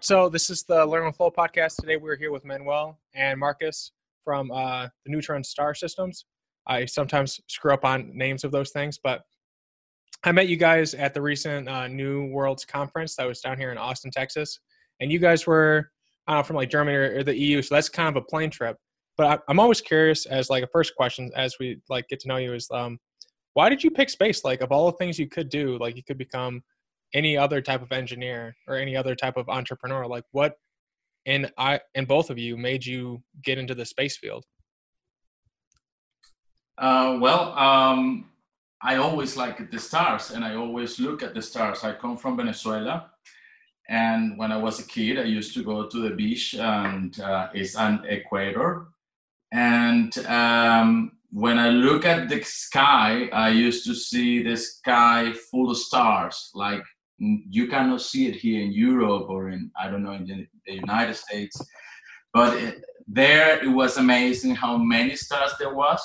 So this is the Learn with Flow podcast. Today we're here with Manuel and Marcus from uh, the Neutron Star Systems. I sometimes screw up on names of those things, but I met you guys at the recent uh, New Worlds conference that was down here in Austin, Texas, and you guys were uh, from like Germany or, the EU, so that's kind of a plane trip. But I, I'm always curious, as like a first question, as we like get to know you, is um, why did you pick space? Like of all the things you could do, like you could become any other type of engineer or any other type of entrepreneur like what and i and both of you made you get into the space field? Uh, well um, i always like the stars and i always look at the stars. I come from venezuela and when i was a kid i used to go to the beach and uh, it's an equator. And um, when I look at the sky, I used to see the sky full of stars, like you cannot see it here in Europe or in I don't know in the, United States, but it, there it was amazing how many stars there was.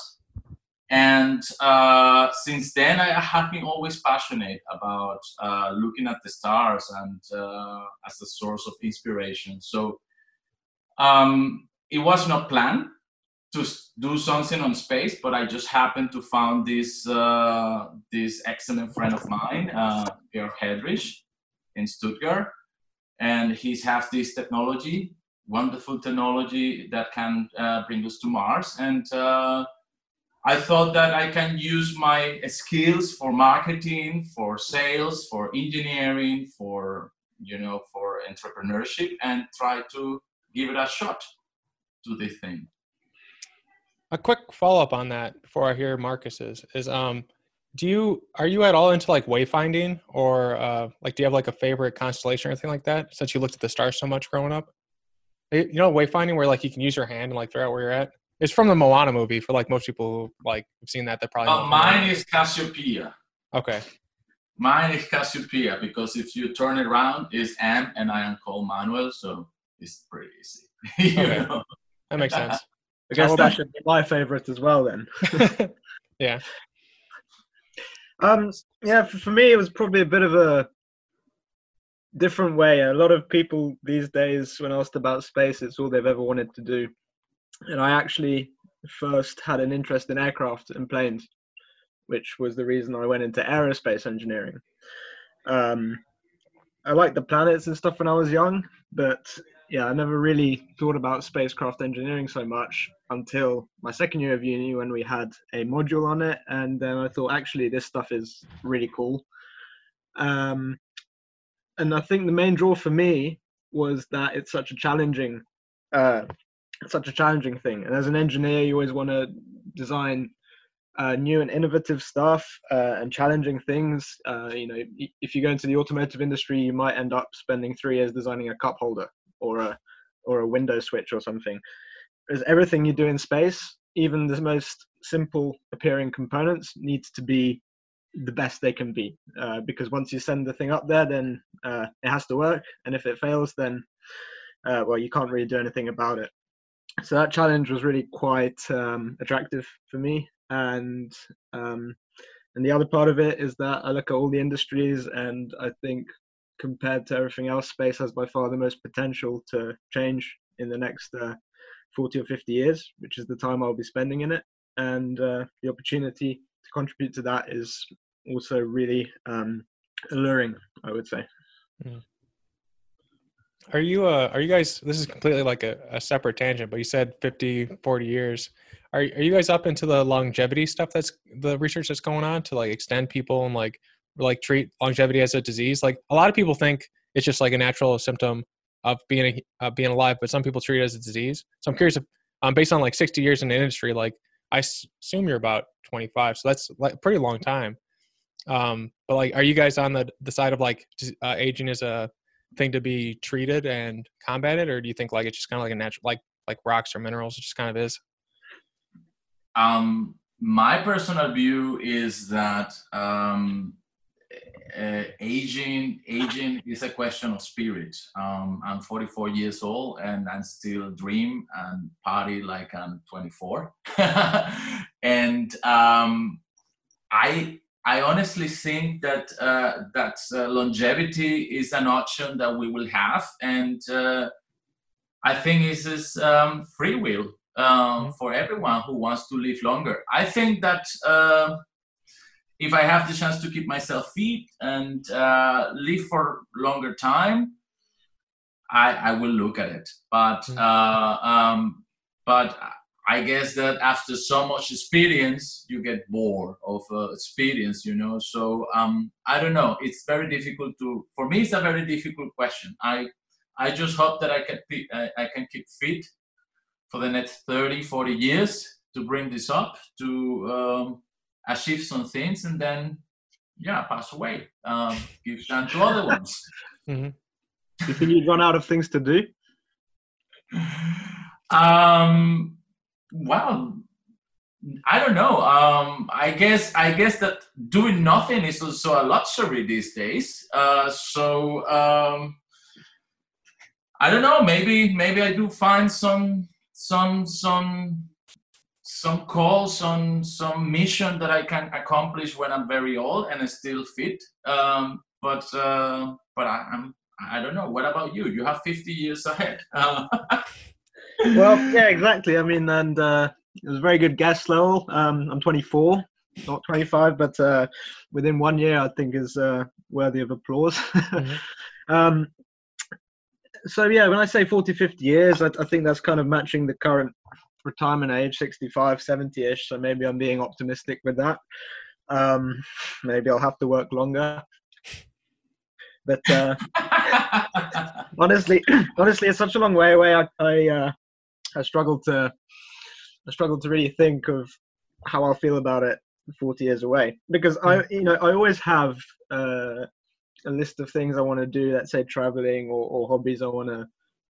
And uh, since then, I have been always passionate about uh, looking at the stars and uh, as a source of inspiration. So um, it was not planned to do something on space, but I just happened to found this uh, this excellent friend of mine, uh, Georg Herdrich, in Stuttgart, and he's has this technology, wonderful technology that can uh, bring us to Mars. And uh, I thought that I can use my skills for marketing, for sales, for engineering, for you know, for entrepreneurship, and try to give it a shot to this thing a quick follow up on that before I hear Marcus's is um do you are you at all into like wayfinding or uh like do you have like a favorite constellation or anything like that since you looked at the stars so much growing up? You know wayfinding where like you can use your hand and like figure out where you're at. It's from the Moana movie for like most people who like have seen that. They probably. Uh, mine is Cassiopeia. Okay. Mine is Cassiopeia because if you turn it around, it's M and I am called Manuel, so it's pretty easy. okay. Know? That makes sense. I guess that should be my favorite as well then. yeah. Um. Yeah. For, for me, it was probably a bit of a different way. A lot of people these days, when asked about space, it's all they've ever wanted to do. And I actually first had an interest in aircraft and planes, which was the reason I went into aerospace engineering. Um, I liked the planets and stuff when I was young, but yeah, I never really thought about spacecraft engineering so much until my second year of uni when we had a module on it, and then I thought actually this stuff is really cool. Um, and I think the main draw for me was that it's such a challenging, uh, such a challenging thing. And as an engineer, you always want to design uh, new and innovative stuff uh, and challenging things. Uh, you know, if you go into the automotive industry, you might end up spending three years designing a cup holder or a or a window switch or something. Because everything you do in space, even the most simple appearing components, needs to be the best they can be. Uh, because once you send the thing up there, then uh, it has to work, and if it fails, then uh, well, you can't really do anything about it. So that challenge was really quite um, attractive for me, and um, and the other part of it is that I look at all the industries, and I think compared to everything else, space has by far the most potential to change in the next uh, 40 or 50 years, which is the time I'll be spending in it. And uh, the opportunity to contribute to that is also really um, alluring, I would say. Mm. Are you, uh, are you guys, this is completely like a, a separate tangent, but you said 50, 40 years. Are, are you guys up into the longevity stuff that's the research that's going on to like extend people and like like treat longevity as a disease. Like a lot of people think it's just like a natural symptom of being uh, being alive, but some people treat it as a disease. So I'm curious if, um, based on like 60 years in the industry, like I assume you're about 25, so that's like a pretty long time. Um, but like, are you guys on the the side of like uh, aging is a thing to be treated and combated, or do you think like it's just kind of like a natural, like like rocks or minerals, it just kind of is? Um, my personal view is that um, uh, aging aging is a question of spirit um, i'm 44 years old and i still dream and party like i'm 24 and um, i I honestly think that uh, that uh, longevity is an option that we will have, and uh, I think this is um, free will um, for everyone who wants to live longer. I think that uh, if I have the chance to keep myself fit and uh, live for longer time, I, I will look at it. But mm-hmm. uh, um, but I guess that after so much experience, you get bored of uh, experience, you know. So um, I don't know. It's very difficult to. For me, it's a very difficult question. I I just hope that I can I, I can keep fit for the next 30, 40 years to bring this up to um, achieve some things and then yeah pass away. Um, give time to other ones. Mm-hmm. you think you'd run out of things to do? Um well i don't know. Um i guess i guess that doing nothing is also a luxury these days. Uh so um i don't know. Maybe maybe i do find some some some some calls on some mission that I can accomplish when I'm very old and I still fit. Um, but uh, but I, I'm I don't know. What about you? You have 50 years ahead. Uh, well, yeah, exactly. I mean, and uh, it was a very good guess, Lowell. Um, I'm 24, not 25, but uh, within one year, I think is uh, worthy of applause. Mm-hmm. um, so yeah, when I say 40, 50 years, I, I think that's kind of matching the current retirement age 65 70ish so maybe i'm being optimistic with that. Um, maybe i'll have to work longer. But uh, honestly honestly it's such a long way away. I i, uh, I struggle to i struggle to really think of how i'll feel about it 40 years away. Because i hmm. you know i always have uh, a list of things i want to do let's say traveling or, or hobbies i want to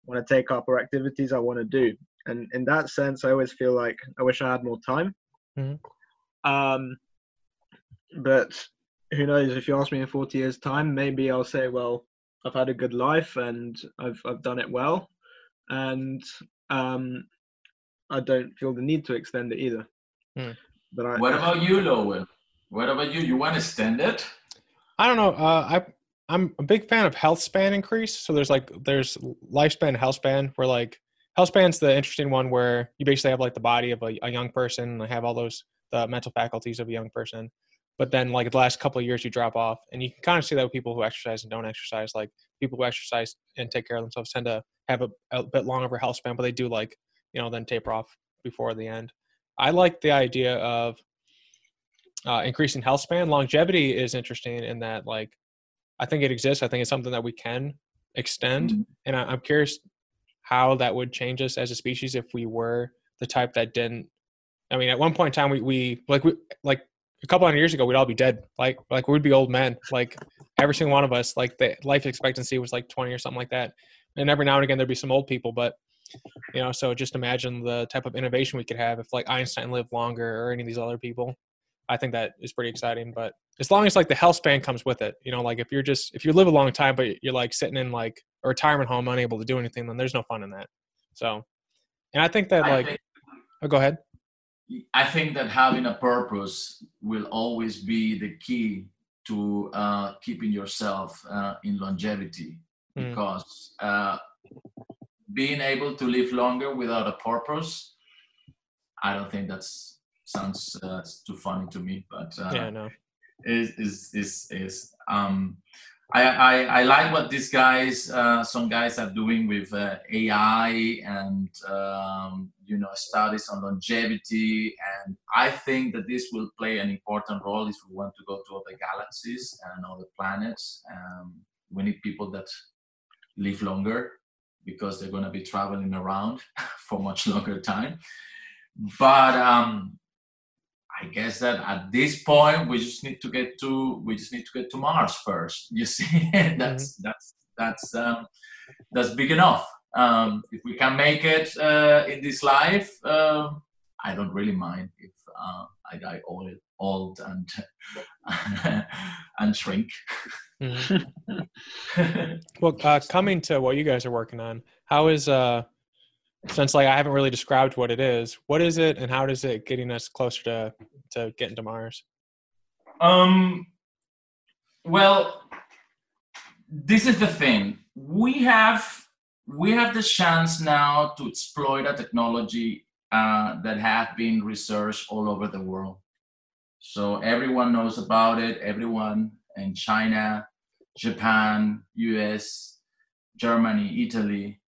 want to take up or activities i want to do and in that sense i always feel like i wish i had more time mm-hmm. um, but who knows if you ask me in 40 years time maybe i'll say well i've had a good life and i've, I've done it well and um, i don't feel the need to extend it either mm. but I, what about you lowell what about you you want to extend it i don't know uh, i I'm a big fan of health span increase. So there's like there's lifespan, health span, where like health span's the interesting one where you basically have like the body of a, a young person and have all those the mental faculties of a young person. But then like the last couple of years you drop off and you can kind of see that with people who exercise and don't exercise. Like people who exercise and take care of themselves tend to have a, a bit longer of a health span but they do like you know then taper off before the end. I like the idea of uh, increasing health span. Longevity is interesting in that like i think it exists. I think it's something that we can extend. Mm-hmm. and I, i'm curious how that would change us as a species if we were the type that didn't I mean, at one point in time, we, we like we like a couple hundred years ago, we'd all be dead. Like like we'd be old men. Like every single one of us. Like the life expectancy was like twenty or something like that. And every now and again, there'd be some old people. But you know, so just imagine the type of innovation we could have if like Einstein lived longer or any of these other people. I think that is pretty exciting. But as long as like the health span comes with it, you know, like if you're just if you live a long time but you're like sitting in like a retirement home unable to do anything, then there's no fun in that. So, and I think that like, think, oh, go ahead. I think that having a purpose will always be the key to uh, keeping yourself uh, in longevity mm. because uh, being able to live longer without a purpose, I don't think that's sounds uh, too funny to me, but uh, yeah, no, is is is is um I, I, I, like what these guys, uh, some guys are doing with uh, AI and um, you know studies on longevity, and I think that this will play an important role if we want to go to other galaxies and other planets. Um, we need people that live longer because they're going to be traveling around for much longer time. But um, I guess that at this point we just need to get to we just need to get to Mars first. You see, that's mm-hmm. that's that's um, that's big enough. Um, if we can make it uh, in this life, uh, I don't really mind if uh, I die old, old and and shrink. Mm-hmm. well, uh, coming to what you guys are working on, how is uh since like I haven't really described what it is, what is it and how does it getting us closer to to getting to Mars? Um, well, this is the thing. We have we have the chance now to exploit a technology uh, that have been researched all over the world. So everyone knows about it. Everyone in China, Japan, US, Germany, Italy,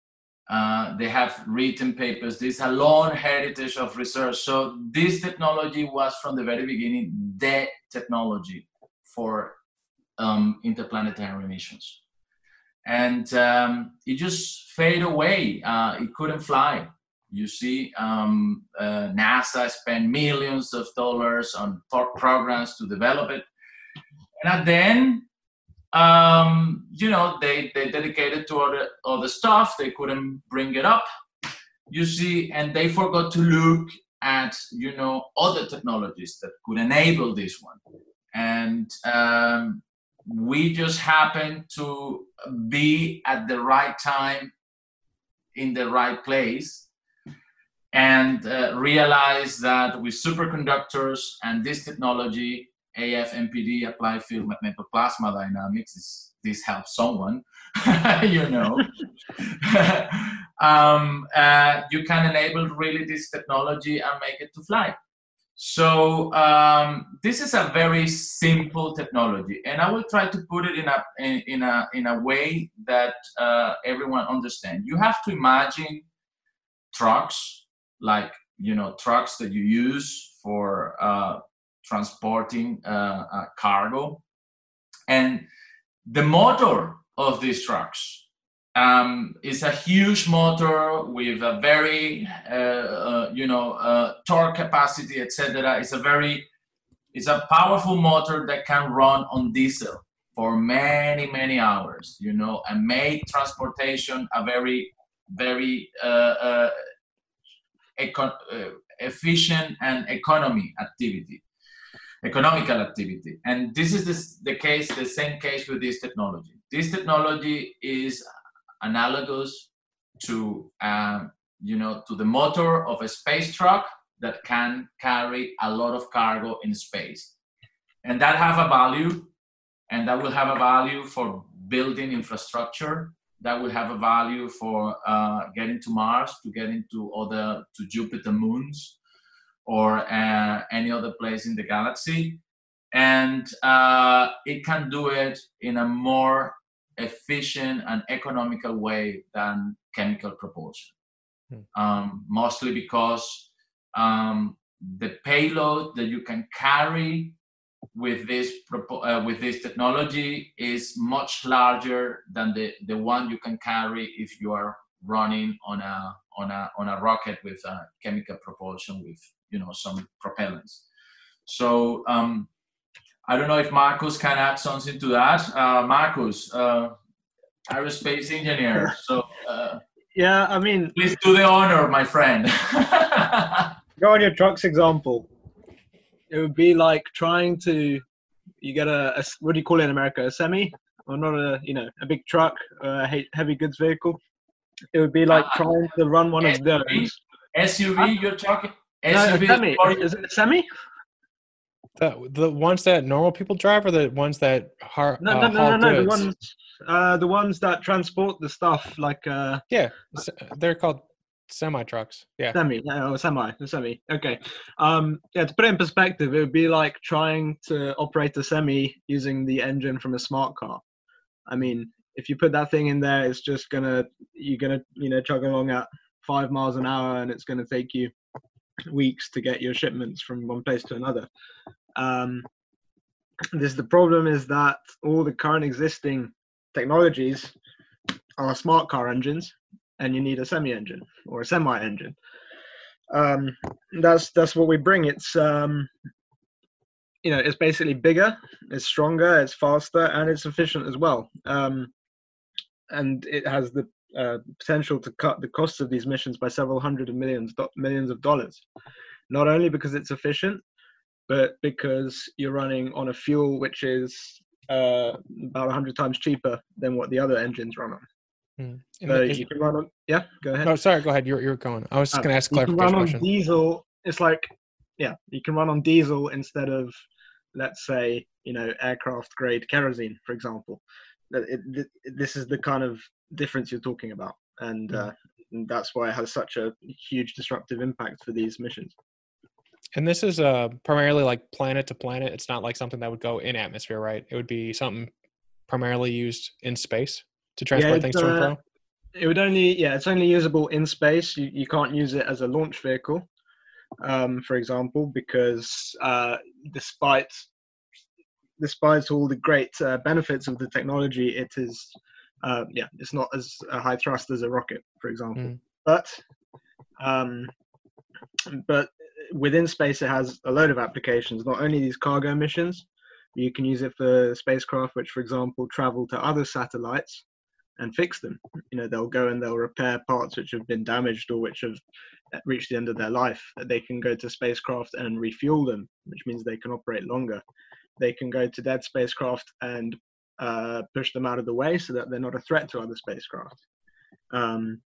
uh, they have written papers. There's a long heritage of research. So this technology was from the very beginning the technology for um, interplanetary missions. And um, it just faded away. Uh, it couldn't fly. You see, um, uh, NASA spent millions of dollars on programs to develop it. And then, um, you know, they, they dedicated to other, other stuff. They couldn't bring it up, you see, and they forgot to look at, you know, other technologies that could enable this one. And um, we just happened to be at the right time in the right place and uh, realize that with superconductors and this technology, AFMPD, applied field magnetoplasma dynamics, this, this helps someone, you know, um, uh, you can enable really this technology and make it to fly. So um, this is a very simple technology, and I will try to put it in a in, in a in a way that uh, everyone understands. You have to imagine trucks like you know trucks that you use for uh, transporting uh, cargo, and the motor of these trucks um, it's a huge motor with a very, uh, uh, you know, uh, torque capacity, etc. It's a very, it's a powerful motor that can run on diesel for many, many hours, you know, and make transportation a very, very uh, uh, uh, efficient and economy activity, economical activity. And this is this, the case, the same case with this technology. This technology is analogous to um, you know to the motor of a space truck that can carry a lot of cargo in space and that have a value and that will have a value for building infrastructure that will have a value for uh, getting to mars to getting to other to jupiter moons or uh, any other place in the galaxy and uh, it can do it in a more efficient and economical way than chemical propulsion. Hmm. Um, mostly because um, the payload that you can carry with this uh, with this technology is much larger than the, the one you can carry if you are running on a on a on a rocket with a chemical propulsion with you know some propellants. So um, I don't know if Marcus can add something to that. Uh, Marcus, uh, aerospace engineer. So, uh, yeah, I mean, please do the honor, my friend. go on your trucks example. It would be like trying to, you get a, a what do you call it in America? A semi, or not a, you know, a big truck, a heavy goods vehicle. It would be like uh, trying to run one SUV, of those. SUV, you're talking. SUV no, semi. Is it a semi? The the ones that normal people drive, or the ones that har- no, no, uh, no, no, no, the ones uh, the ones that transport the stuff, like uh, yeah, they're called semi trucks. Yeah, semi, no, semi, semi. Okay, um, yeah. To put it in perspective, it would be like trying to operate a semi using the engine from a smart car. I mean, if you put that thing in there, it's just gonna you're gonna you know chug along at five miles an hour, and it's gonna take you weeks to get your shipments from one place to another. Um, this the problem is that all the current existing technologies are smart car engines, and you need a semi engine or a semi engine. Um, that's that's what we bring. It's um, you know it's basically bigger, it's stronger, it's faster, and it's efficient as well. Um, and it has the uh, potential to cut the costs of these missions by several hundred of millions millions of dollars. Not only because it's efficient, but because you're running on a fuel which is uh, about 100 times cheaper than what the other engines run on. Mm. So you can run on. Yeah, go ahead. No, sorry, go ahead. You're you're going. I was just uh, going to ask clarification. You can run question. on diesel. It's like, yeah, you can run on diesel instead of let's say, you know, aircraft grade kerosene, for example. It, it, this is the kind of difference you're talking about, and, uh, and that's why it has such a huge disruptive impact for these missions. And this is uh, primarily like planet to planet. It's not like something that would go in atmosphere, right? It would be something primarily used in space to transport Yeah, things to and uh, fro. It would only, yeah, it's only usable in space. You, you can't use it as a launch vehicle, um, for example, because uh, despite despite all the great uh, benefits of the technology, it is, uh, yeah, it's not as uh, high thrust as a rocket, for example. Mm. But, um, but within space, it has a load of applications. Not only these cargo missions, you can use it for spacecraft, which, for example, travel to other satellites and fix them. You know, they'll go and they'll repair parts which have been damaged or which have reached the end of their life. They can go to spacecraft and refuel them, which means they can operate longer. They can go to dead spacecraft and uh, push them out of the way so that they're not a threat to other spacecraft. Um,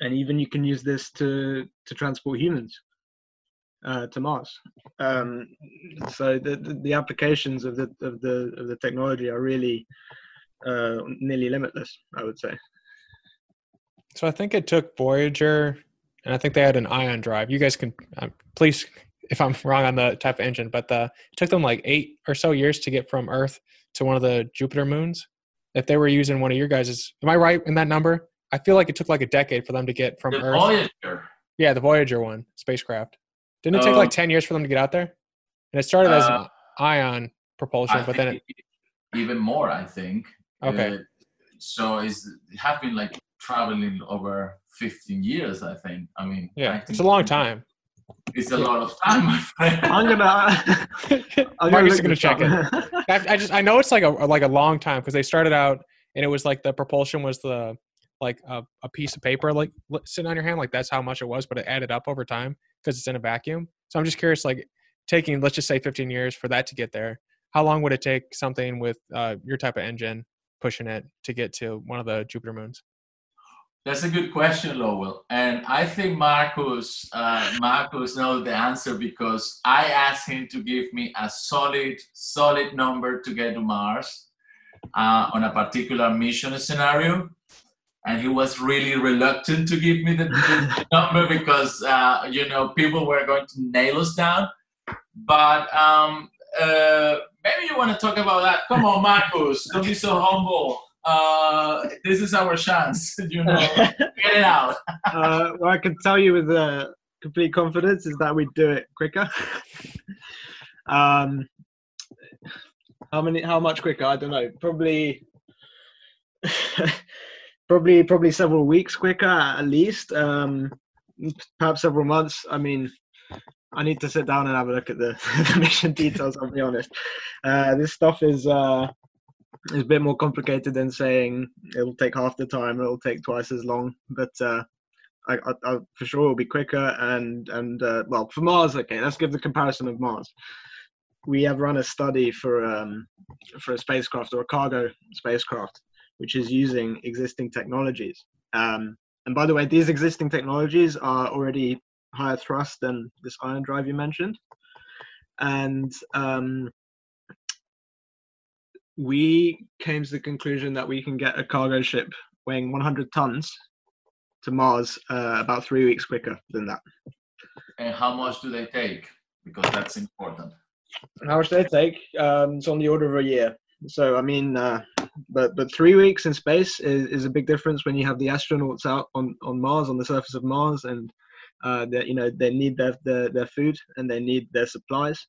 and even you can use this to to transport humans uh, to Mars. Um, so the, the the applications of the of the of the technology are really uh, nearly limitless. I would say. So I think it took Voyager, and I think they had an ion drive. You guys can uh, please, if I'm wrong on the type of engine, but the, it took them like eight or so years to get from Earth to one of the Jupiter moons. If they were using one of your guys's, am I right in that number? I feel like it took like a decade for them to get from The Earth. Voyager. Yeah, the Voyager one spacecraft. Didn't it take like ten years for them to get out there? And it started as Uh, ion propulsion, I but then it, even more, I think. Okay. Uh, so it's, it has been like traveling over 15 years, I think. I mean, I yeah, it's a long time. It's a lot of time. I'm gonna. I'm Marcus is look gonna check it. I, I just I know it's like a like a long time because they started out and it was like the propulsion was the like a, a piece of paper like sitting on your hand like that's how much it was but it added up over time because it's in a vacuum so i'm just curious like taking let's just say 15 years for that to get there how long would it take something with uh, your type of engine pushing it to get to one of the jupiter moons That's a good question, Lowell. And I think Marcus, uh, Marcus knows the answer because I asked him to give me a solid, solid number to get to Mars uh, on a particular mission scenario. And he was really reluctant to give me the, the number because, uh, you know, people were going to nail us down. But um, uh, maybe you want to talk about that. Come on, Marcus, don't be so humble. Uh, this is our chance, you know. Get it out. uh, what I can tell you with uh, complete confidence is that we do it quicker. um, how many? How much quicker? I don't know. Probably, probably, probably several weeks quicker at least. Um, perhaps several months. I mean, I need to sit down and have a look at the, the mission details. I'll be honest. Uh, this stuff is. Uh, is a bit more complicated than saying it'll take half the time, it'll take twice as long, but uh, I, I, I for sure it'll be quicker. And and uh, well, for Mars, okay, let's give the comparison of Mars. We have run a study for um, for a spacecraft or a cargo spacecraft, which is using existing technologies. Um, and by the way, these existing technologies are already higher thrust than this ion drive you mentioned, and um, we came to the conclusion that we can get a cargo ship weighing 100 tons to Mars uh, about three weeks quicker than that. And how much do they take? Because that's important. How much they take? Um, it's on the order of a year. So I mean, uh, but but three weeks in space is, is a big difference when you have the astronauts out on, on Mars on the surface of Mars and uh, that you know they need their, their their food and they need their supplies.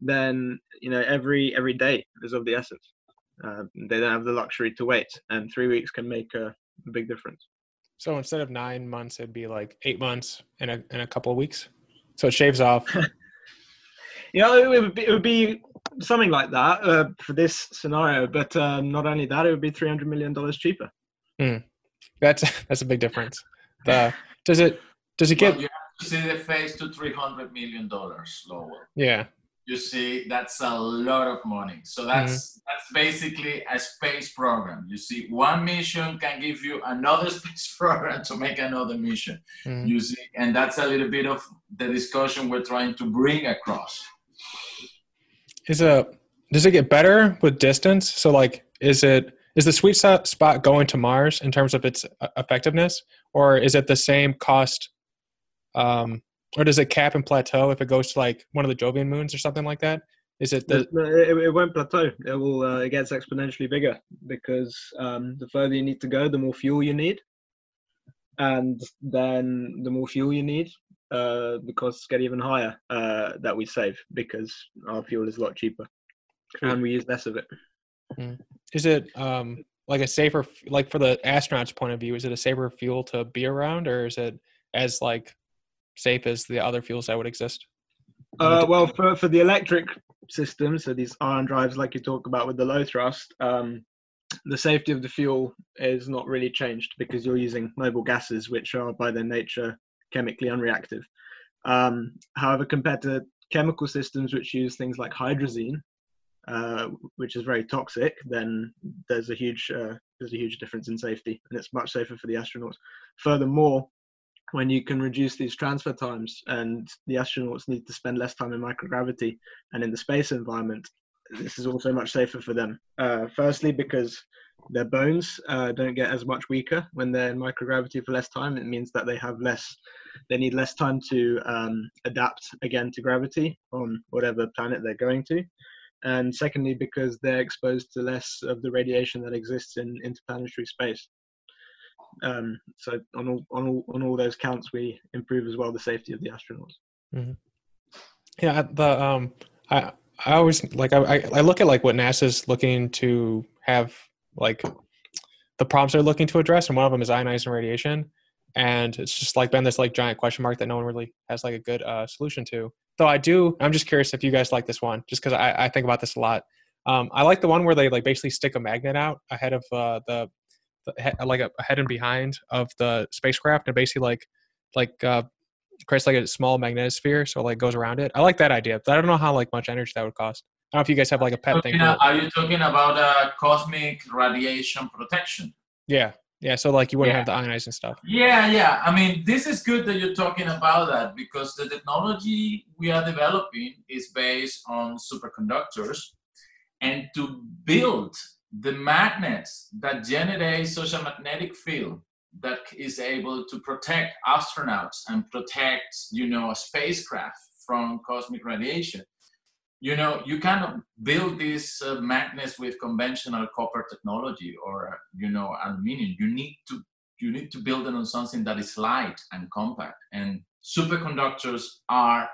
Then you know every every day is of the essence. Uh, they don't have the luxury to wait, and three weeks can make a, a big difference. so instead of nine months it'd be like eight months in a, in a couple of weeks so it shaves off You know, it would be, it would be something like that uh, for this scenario. But um, not only that, it would be three hundred million dollars cheaper. that's that's a big difference the does it does it Well, get you have to see the face to three hundred million dollars, lower. yeah You see, that's a lot of money. So that's that's basically a space program. You see, one mission can give you another space program to make another mission. Mhm. You see, and that's a little bit of the discussion we're trying to bring across. is a does it get better with distance? So like, is it is the sweet spot going to Mars in terms of its uh, effectiveness, or is it the same cost? Um, or does it cap and plateau if it goes to like one of the Jovian moons or something like that? Is it the? It, it won't plateau. It will. Uh, it gets exponentially bigger because um, the further you need to go, the more fuel you need, and then the more fuel you need, uh, the costs get even higher uh, that we save because our fuel is a lot cheaper, and we use less of it. Mm. Is it um, like a safer, like for the astronauts' point of view, is it a safer fuel to be around, or is it as like safe as the other fuels that would exist? Uh, well, for, for the electric system, so these ion drives, like you talk about with the low thrust, um, the safety of the fuel is not really changed because you're using noble gases, which are by their nature chemically unreactive. Um, however, compared to chemical systems which use things like hydrazine, uh, which is very toxic, then there's a huge uh, there's a huge difference in safety, and it's much safer for the astronauts. Furthermore, when you can reduce these transfer times and the astronauts need to spend less time in microgravity and in the space environment, this is also much safer for them. Uh, firstly, because their bones uh, don't get as much weaker when they're in microgravity for less time. It means that they have less, they need less time to um, adapt again to gravity on whatever planet they're going to. And secondly, because they're exposed to less of the radiation that exists in interplanetary space. Um, so on all on all on all those counts, we improve as well the safety of the astronauts. Mm-hmm. Yeah, the um, I I always like I I look at like what NASA's looking to have like the problems they're looking to address, and one of them is ionizing radiation, and it's just like been this like giant question mark that no one really has like a good uh, solution to. Though I do, I'm just curious if you guys like this one, just because I, I think about this a lot. Um, I like the one where they like basically stick a magnet out ahead of uh, the like a ahead and behind of the spacecraft and basically like like uh creates like a small magnetosphere so like goes around it. I like that idea but i don't know how like much energy that would cost. I don't know if you guys have like a pet thing are you talking about uh, cosmic radiation protection? Yeah. Yeah so like you wouldn't yeah. have the ionizing stuff. Yeah yeah. I mean this is good that you're talking about that because the technology we are developing is based on superconductors. And to build the magnets that generate such a magnetic field that is able to protect astronauts and protect you know a spacecraft from cosmic radiation. You know you cannot build these uh, magnets with conventional copper technology or you know aluminum you need to you need to build it on something that is light and compact. And superconductors are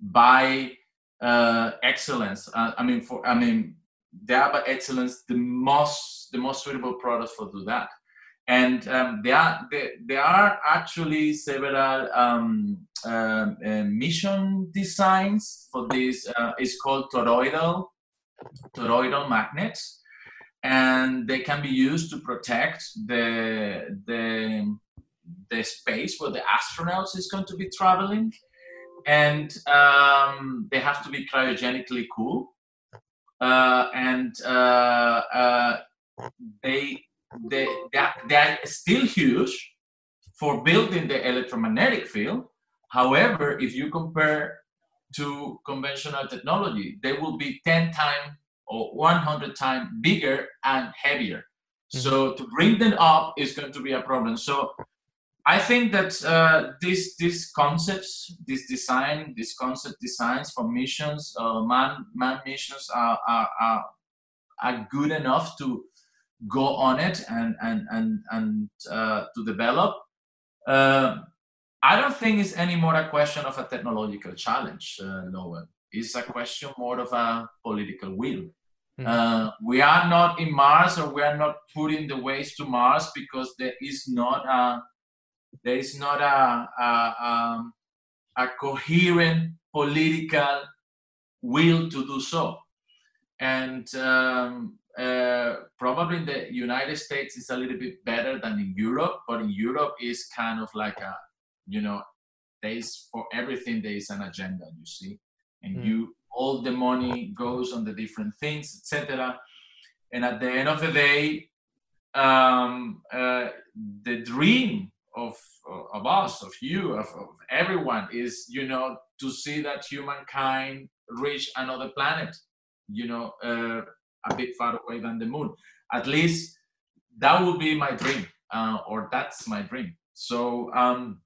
by uh, excellence uh, i mean for i mean by excellence the most the most suitable product for do that. And um, there are there, there are actually several um, uh, uh, mission designs for this uh, it's called toroidal toroidal magnets. And they can be used to protect the the the space where the astronauts is going to be traveling. And um, they have to be cryogenically cool and uh, uh, they, they, they are still huge for building the electromagnetic field. However, if you compare to conventional technology, they will be 10 times or 100 times bigger and heavier. Mm-hmm. So to bring them up is going to be a problem. So I think that uh, these these concepts, this design, these concept designs for missions, uh, man man missions are, are, are are good enough to go on it and and and and uh, to develop. Uh, I don't think it's any more a question of a technological challenge, uh, Lowell. It's a question more of a political will. Mm-hmm. Uh, we are not in Mars, or we are not putting the waste to Mars because there is not a there is not a, a, um, a coherent political will to do so. And um, uh, probably in the United States it's a little bit better than in Europe, but in Europe is kind of like a, you know, there is for everything there is an agenda, you see, and mm. you all the money goes on the different things, etc. And at the end of the day, um, uh, the dream of of us, of you, of, of everyone is you know to see that humankind reach another planet you know, uh, a bit far away than the moon. At least that would be my dream, uh, or that's my dream. So, um,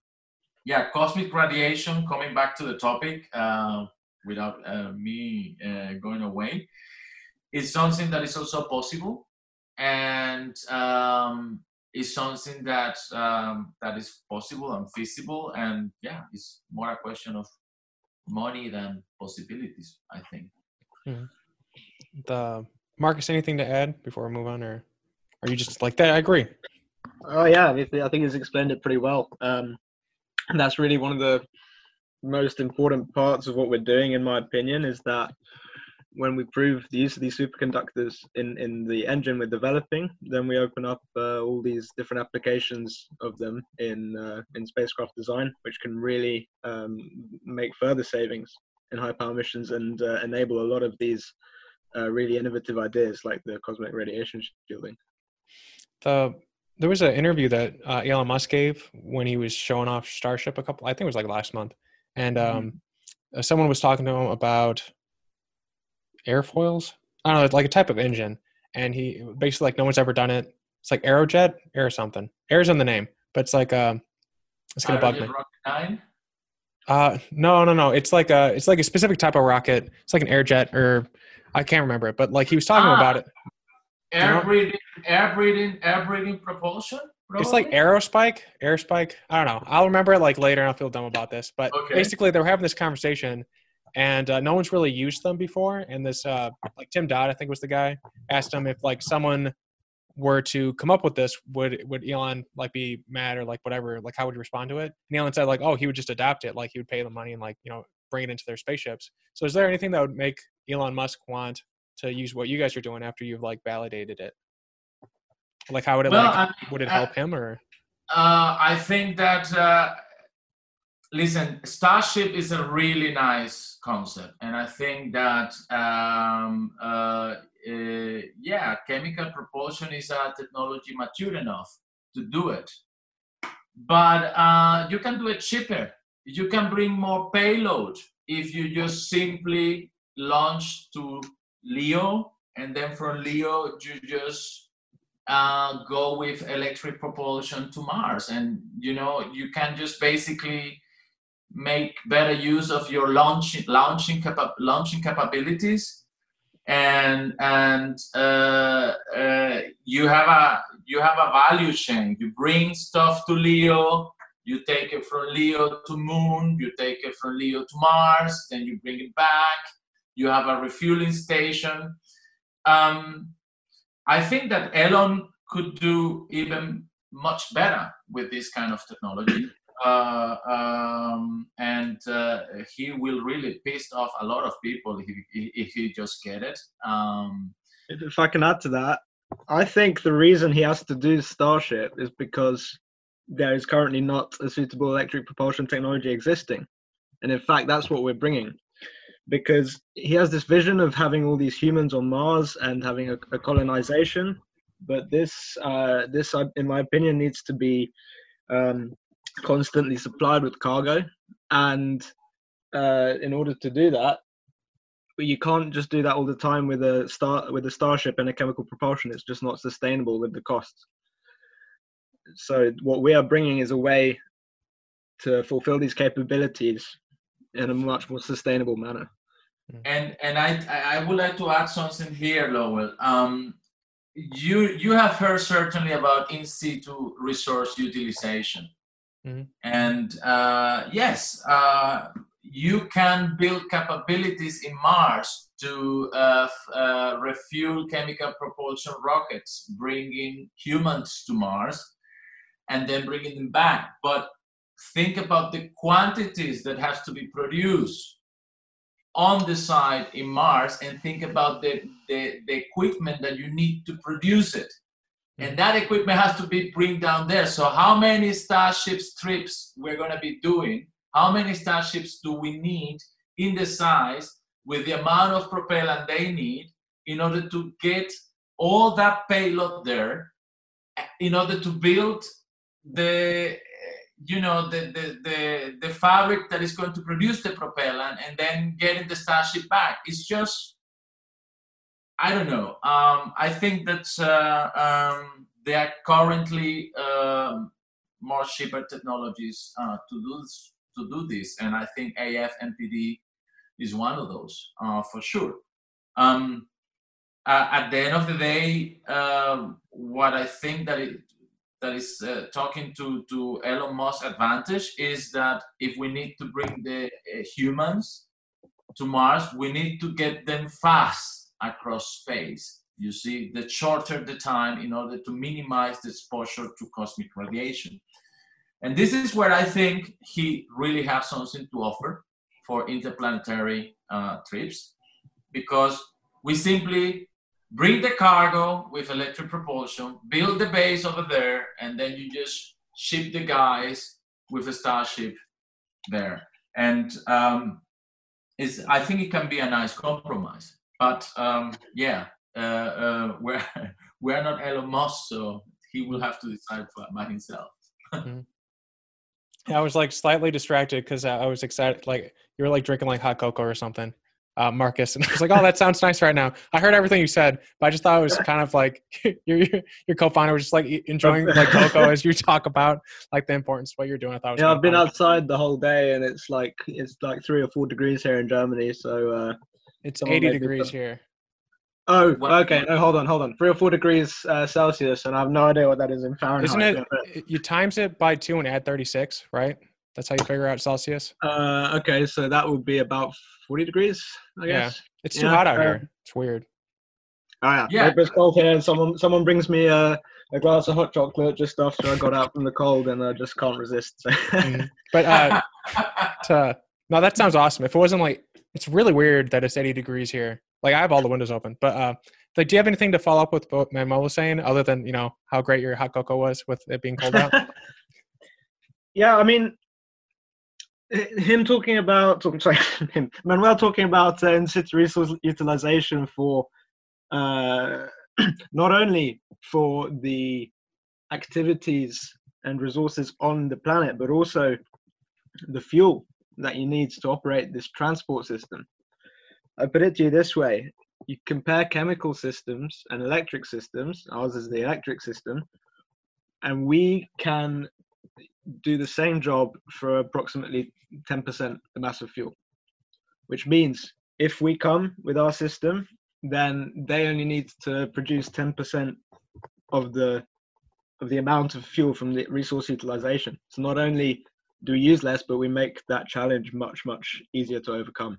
yeah, cosmic radiation. Coming back to the topic, uh, without uh, me uh, going away, is something that is also possible, and um, is something that um, that is possible and feasible. And yeah, it's more a question of money than possibilities. I think. Hmm. The Marcus, anything to add before we move on, or are you just like that? I agree. Oh yeah, I think he's explained it pretty well. Um, and that's really one of the most important parts of what we're doing, in my opinion, is that when we prove the use of these superconductors in, in the engine we're developing, then we open up uh, all these different applications of them in uh, in spacecraft design, which can really um, make further savings in high power missions and uh, enable a lot of these uh, really innovative ideas like the cosmic radiation shielding. The there was an interview that uh, Elon Musk gave when he was showing off Starship a couple. I think it was like last month, and mm-hmm. um, mm-hmm. someone was talking to him about airfoils. I don't know, it's like a type of engine, and he basically like no one's ever done it. It's like Aerojet, Air something. Air's in the name, but it's like um, it's gonna bug me. Nine? Uh, no, no, no. It's like a it's like a specific type of rocket. It's like an airjet, or I can't remember it, but like he was talking ah, about it. Air breathing, air breathing, air breathing propulsion. Probably? It's like aerospike, airspike. I don't know. I'll remember it like later, and I'll feel dumb about this. But okay. basically, they were having this conversation, and uh, no one's really used them before. And this, uh, like Tim Dodd, I think was the guy, asked him if like someone were to come up with this, would would Elon like be mad or like whatever? Like how would you respond to it? And Elon said like, oh, he would just adapt it, like he would pay the money and like you know bring it into their spaceships. So is there anything that would make Elon Musk want to use what you guys are doing after you've like validated it? Like how would it well, like I, would it help I, him or? Uh, I think that uh, listen, Starship is a really nice concept, and I think that um, uh, uh, yeah, chemical propulsion is a technology mature enough to do it, but uh, you can do it cheaper. You can bring more payload if you just simply launch to Leo, and then from Leo you just uh, go with electric propulsion to Mars, and you know you can just basically make better use of your launching launching capa- launching capabilities. And and uh, uh, you have a you have a value chain. You bring stuff to leo you take it from leo to moon you take it from leo to mars then you bring it back. You have a refueling station. Um, i think that elon could do even much better with this kind of technology uh, um, and uh, he will really piss off a lot of people if, if he just get it. Um, if I can add to that, I think the reason he has to do Starship is because there is currently not a suitable electric propulsion technology existing, and in fact, that's what we're bringing. Because he has this vision of having all these humans on Mars and having a, a colonization, but this, uh, this, uh, in my opinion, needs to be um, constantly supplied with cargo, and uh, in order to do that, you can't just do that all the time with a star with a starship and a chemical propulsion. It's just not sustainable with the costs. So what we are bringing is a way to fulfill these capabilities in a much more sustainable manner. And and I I would like to add something here, Lowell. Um, you you have heard certainly about in situ resource utilization. Mm-hmm. And uh, yes, uh, you can build capabilities in Mars to uh, uh, refuel chemical propulsion rockets, bringing humans to Mars and then bringing them back. But think about the quantities that has to be produced on the site in Mars and think about the, the, the equipment that you need to produce it and that equipment has to be bring down there. So how many starship trips we're going to be doing how many starships do we need in the size with the amount of propellant they need in order to get all that payload there in order to build the you know the, the the the fabric that is going to produce the propellant and then getting the starship back? It's just I don't know. Um, I think that uh, um, there are currently um, more cheaper technologies uh, to do this, to do this, and I think AF MPD is one of those uh, for sure. Um, uh, at the end of the day, um, what I think that it that is uh, talking to to Elon Musk's advantage is that if we need to bring the uh, humans to Mars, we need to get them fast across space. You see, the shorter the time in order to minimize the exposure to cosmic radiation. And this is where I think he really has something to offer for interplanetary uh, trips because we simply bring the cargo with electric propulsion, build the base over there, and then you just ship the guys with a starship there. And um, I think it can be a nice compromise. But um, yeah, uh, uh, we're we're not Elon Musk, so he will have to decide by himself. mm-hmm. Yeah, I was like slightly distracted because I was excited. Like you were like drinking like hot cocoa or something, uh, Marcus, and I was like, "Oh, that sounds nice right now." I heard everything you said, but I just thought it was kind of like your your co-founder was just like enjoying like cocoa as you talk about like the importance of what you're doing. I thought. yeah, I've been funny. outside the whole day, and it's like it's like three or four degrees here in Germany, so uh, it's 80 degrees here. Oh, okay. No, hold on, hold on. Three or four degrees uh, Celsius, and I have no idea what that is in Fahrenheit. Isn't it? You times it by two and add 36, right? That's how you figure out Celsius. Uh, okay, so that would be about 40 degrees, I guess. Yeah, it's too yeah, hot out uh, here. It's weird. Oh yeah, yeah. It's cold here, and someone someone brings me a, a glass of hot chocolate just after I got out from the cold, and I just can't resist. So. mm. But uh, to, no, that sounds awesome. If it wasn't like it's really weird that it's 80 degrees here. Like I have all the windows open, but uh, like, do you have anything to follow up with what Manuel was saying, other than you know how great your hot cocoa was with it being cold out? yeah, I mean, him talking about, I'm sorry, him, Manuel talking about uh, in situ resource utilization for uh, not only for the activities and resources on the planet, but also the fuel that you need to operate this transport system. I put it to you this way you compare chemical systems and electric systems, ours is the electric system, and we can do the same job for approximately 10% the mass of fuel. Which means if we come with our system, then they only need to produce 10% of the of the amount of fuel from the resource utilization. So not only do we use less, but we make that challenge much, much easier to overcome.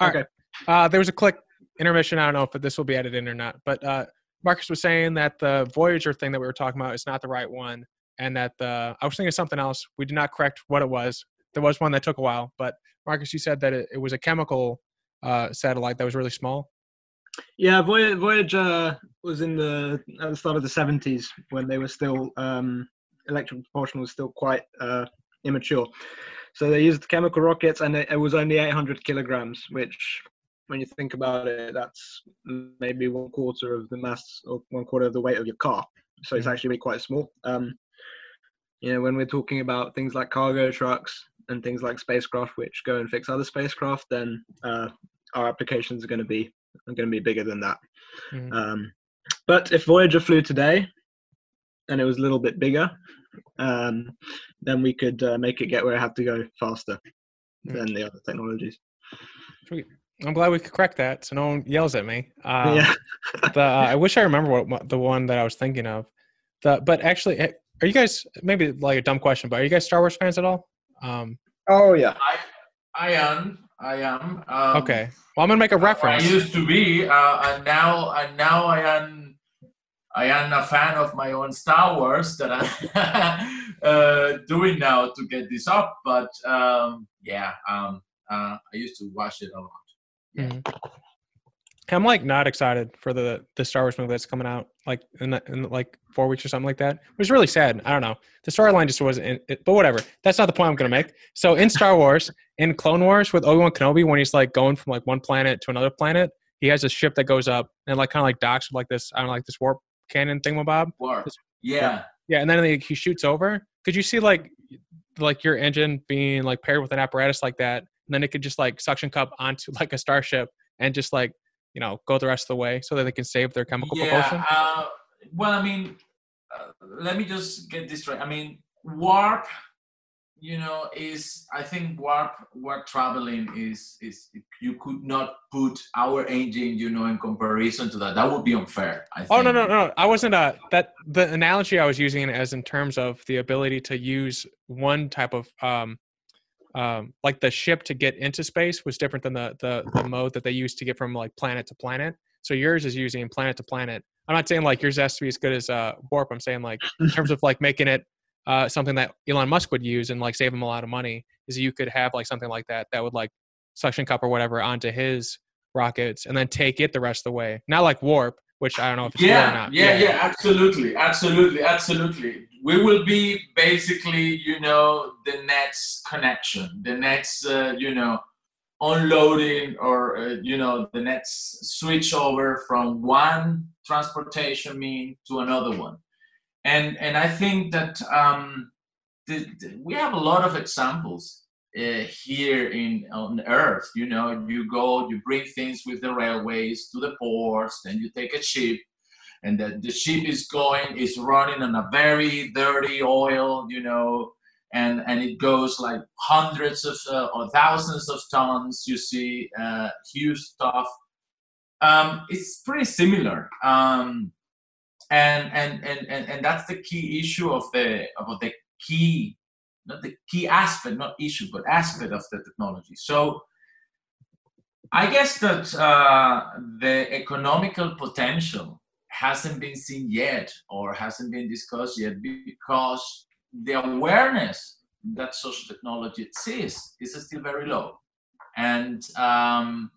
All okay. Right. Uh, there was a quick intermission. I don't know if this will be edited in or not, but uh, Marcus was saying that the Voyager thing that we were talking about is not the right one, and that the I was thinking of something else. We did not correct what it was. There was one that took a while, but Marcus, you said that it, it was a chemical uh, satellite that was really small. Yeah, Voyager was in the at the start of the 70s when they were still um, electric propulsion was still quite uh, immature. So they used chemical rockets, and it, it, was only 800 kilograms, which, when you think about it, that's maybe one quarter of the mass or one quarter of the weight of your car. So it's mm-hmm. actually really quite small. Um, you know, when we're talking about things like cargo trucks and things like spacecraft, which go and fix other spacecraft, then uh, our applications are going to be are going to be bigger than that. Mm. Um, but if Voyager flew today, and it was a little bit bigger, um, then we could uh, make it get where it had to go faster mm. than the other technologies. Sweet. I'm glad we could correct that, so no one yells at me. Um, yeah. the, uh, I wish I remember what, what, the one that I was thinking of. The but actually, eh, are you guys maybe like a dumb question, but are you guys Star Wars fans at all? Um, oh yeah, I, I am. I am. Um, okay. Well, I'm gonna make a reference. I used to be, uh, and now, and now I am I am a fan of my own Star Wars that I'm uh, doing now to get this up. But um, yeah, um, uh, I used to watch it a lot. Yeah. Mm-hmm. I'm like not excited for the the Star Wars movie that's coming out like in, in like four weeks or something like that. It was really sad. I don't know. The storyline just wasn't. In, it, but whatever. That's not the point I'm gonna make. So in Star Wars, in Clone Wars with Obi Wan Kenobi, when he's like going from like one planet to another planet, he has a ship that goes up and like kind of like docks with like this. I don't know, like this warp cannon thingamabob. Warp. Yeah. Yeah, and then he shoots over. Could you see like like your engine being like paired with an apparatus like that, and then it could just like suction cup onto like a starship and just like you know go the rest of the way so that they can save their chemical yeah, propulsion? Uh, well, I mean, uh, let me just get this right. I mean, warp you know is i think warp warp traveling is is you could not put our engine you know in comparison to that. That would be unfair I think. oh no no no i wasn't uh that the analogy i was using as in terms of the ability to use one type of um um like the ship to get into space was different than the the, the mode that they used to get from like planet to planet. So yours is using planet to planet. I'm not saying like yours has to be as good as uh warp. I'm saying like in terms of like making it uh, something that Elon Musk would use and like save him a lot of money is you could have like something like that that would like suction cup or whatever onto his rockets and then take it the rest of the way. Not like warp, which I don't know if it's yeah, or not. Yeah, yeah, yeah, absolutely, absolutely, absolutely. We will be basically, you know, the next connection, the next, uh, you know, unloading or uh, you know the next switch over from one transportation mean to another one and and I think that um, the, the, we have a lot of examples uh, here in on Earth. You know, you go, you bring things with the railways to the ports, then you take a ship, and the, the ship is going, is running on a very dirty oil. You know. And, and it goes like hundreds of uh, or thousands of tons. You see, uh, huge stuff. Um, it's pretty similar. Um, and and and and, and that's the key issue of the of the key not the key aspect not issue but aspect of the technology. So i guess that uh, the economical potential hasn't been seen yet or hasn't been discussed yet because the awareness that social technology exists is still very low. And um,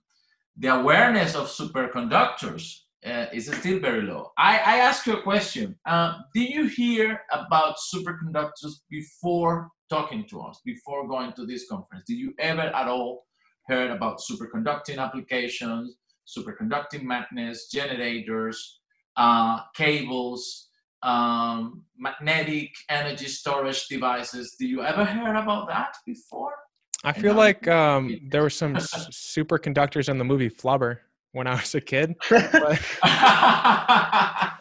the awareness of superconductors uh, is still very low. I, I ask you a question. Uh, did you hear about superconductors before talking to us, before going to this conference? Did you ever at all heard about superconducting applications, superconducting magnets, generators, uh, cables, um, magnetic energy storage devices? Did you ever hear about that before? I feel like um, there were some superconductors in the movie Flubber when I was a kid. but,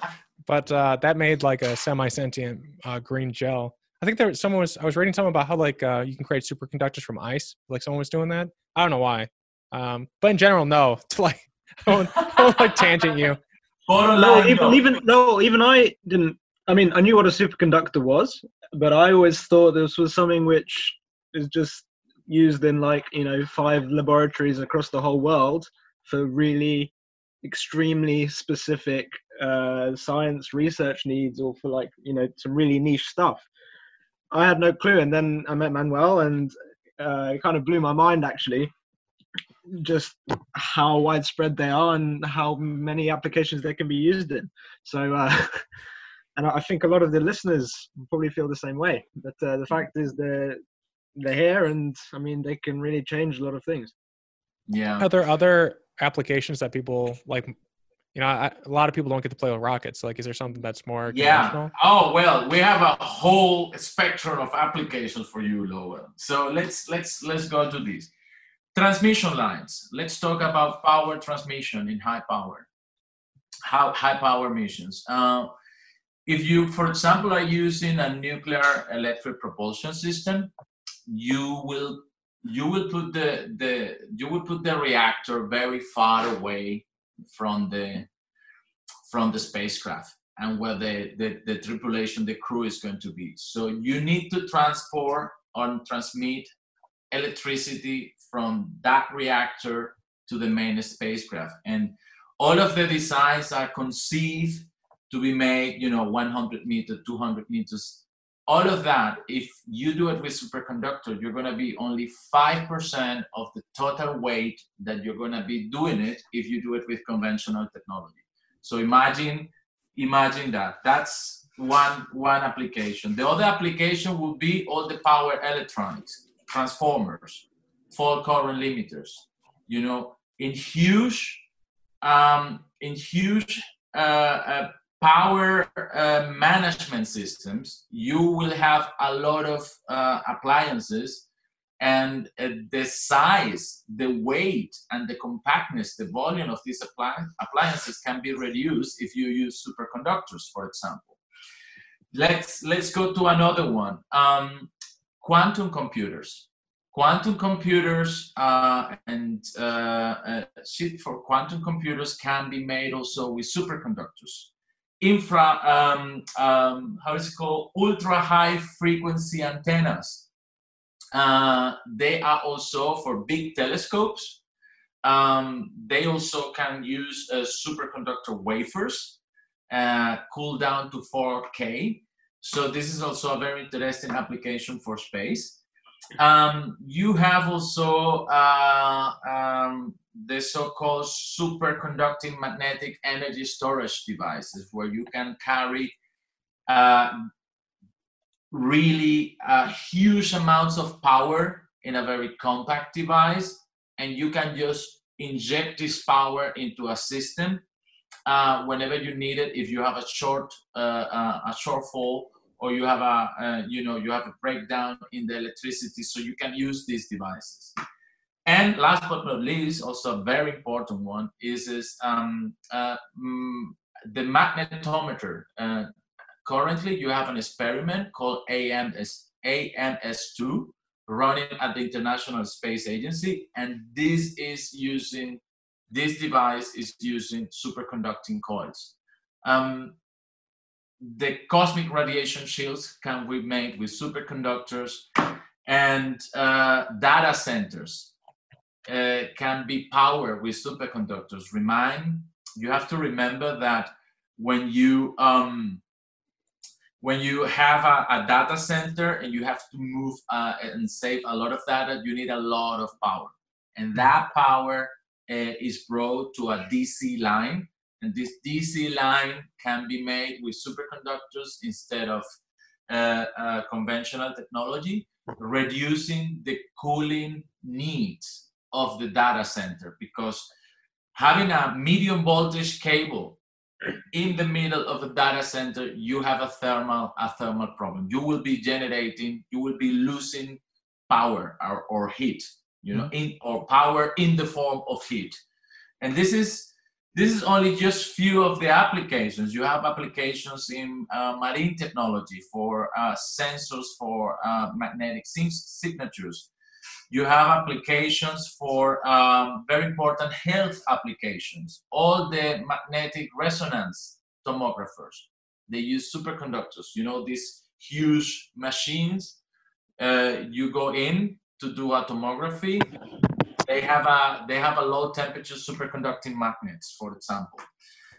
but uh, that made like a semi-sentient uh, green gel. I think there was someone was I was reading something about how like uh, you can create superconductors from ice. Like someone was doing that. I don't know why. Um, but in general, no. To like, I won't, I won't like tangent you. No, even even no, even I didn't. I mean, I knew what a superconductor was, but I always thought this was something which is just used in like you know five laboratories across the whole world for really extremely specific uh, science research needs or for like you know some really niche stuff. I had no clue and then i met manuel and uh, it kind of blew my mind actually just how widespread they are and how many applications they can be used in. So uh, and i think a lot of the listeners probably feel the same way but uh, the fact is they're they're here and i mean they can really change a lot of things. Yeah. Are there other applications that people like you know I, a lot of people don't get to play with rockets like is there something that's more yeah. oh well we have a whole spectrum of applications for you Lowell. so let's let's let's go to this. Transmission lines. Let's talk about power transmission in high power. How high power missions. Uh, if you for example are using a nuclear electric propulsion system you will you will put the the you will put the reactor very far away from the from the spacecraft and where the, the, the tripulation, the crew is going to be. So you need to transport or transmit electricity from that reactor to the main spacecraft. And all of the designs are conceived to be made, you know, 100 meters, 200 meters all of that, if you do it with superconductor, you're going to be only 5% of the total weight that you're going to be doing it if you do it with conventional technology. So imagine, imagine that. That's one, one application. The other application would be all the power electronics, transformers, fault current limiters, you know, in huge, um, in huge uh, uh, power uh, management systems, you will have a lot of uh, appliances and uh, the size, the weight, and the compactness, the volume of these appliances can be reduced if you use superconductors, for example. Let's let's go to another one. Um, quantum computers. Quantum computers uh, and uh, uh, for quantum computers can be made also with superconductors infra, um, um, how is it called, ultra high frequency antennas. Uh, they are also for big telescopes. Um, they also can use uh, superconductor wafers, uh, cool down to 4K. So this is also a very interesting application for space. Um, you have also uh, um, the so-called superconducting magnetic energy storage devices where you can carry uh, really uh, huge amounts of power in a very compact device and you can just inject this power into a system uh, whenever you need it. If you have a short uh, uh, a shortfall or you have a uh, you know you have a breakdown in the electricity so you can use these devices and last but not least, also a very important one is, is um, uh, mm, the magnetometer. Uh, currently, you have an experiment called AMS, AMS2 running at the International Space Agency, and this is using this device is using superconducting coils. Um, the cosmic radiation shields can be made with superconductors and uh, data centers uh, can be powered with superconductors. Remind you have to remember that when you um, when you have a, a, data center and you have to move uh, and save a lot of data, you need a lot of power, and that power uh, is brought to a DC line, and this DC line can be made with superconductors instead of uh, uh, conventional technology, reducing the cooling needs of the data center because having a medium voltage cable in the middle of a data center you have a thermal a thermal problem. You will be generating you will be losing power or, or heat you know in or power in the form of heat. And this is this is only just few of the applications you have applications in uh, marine technology for uh, sensors for uh, magnetic signatures you have applications for um, very important health applications. All the magnetic resonance tomographers, they use superconductors. You know, these huge machines, uh, you go in to do a tomography. They have a they have a low temperature superconducting magnets, for example.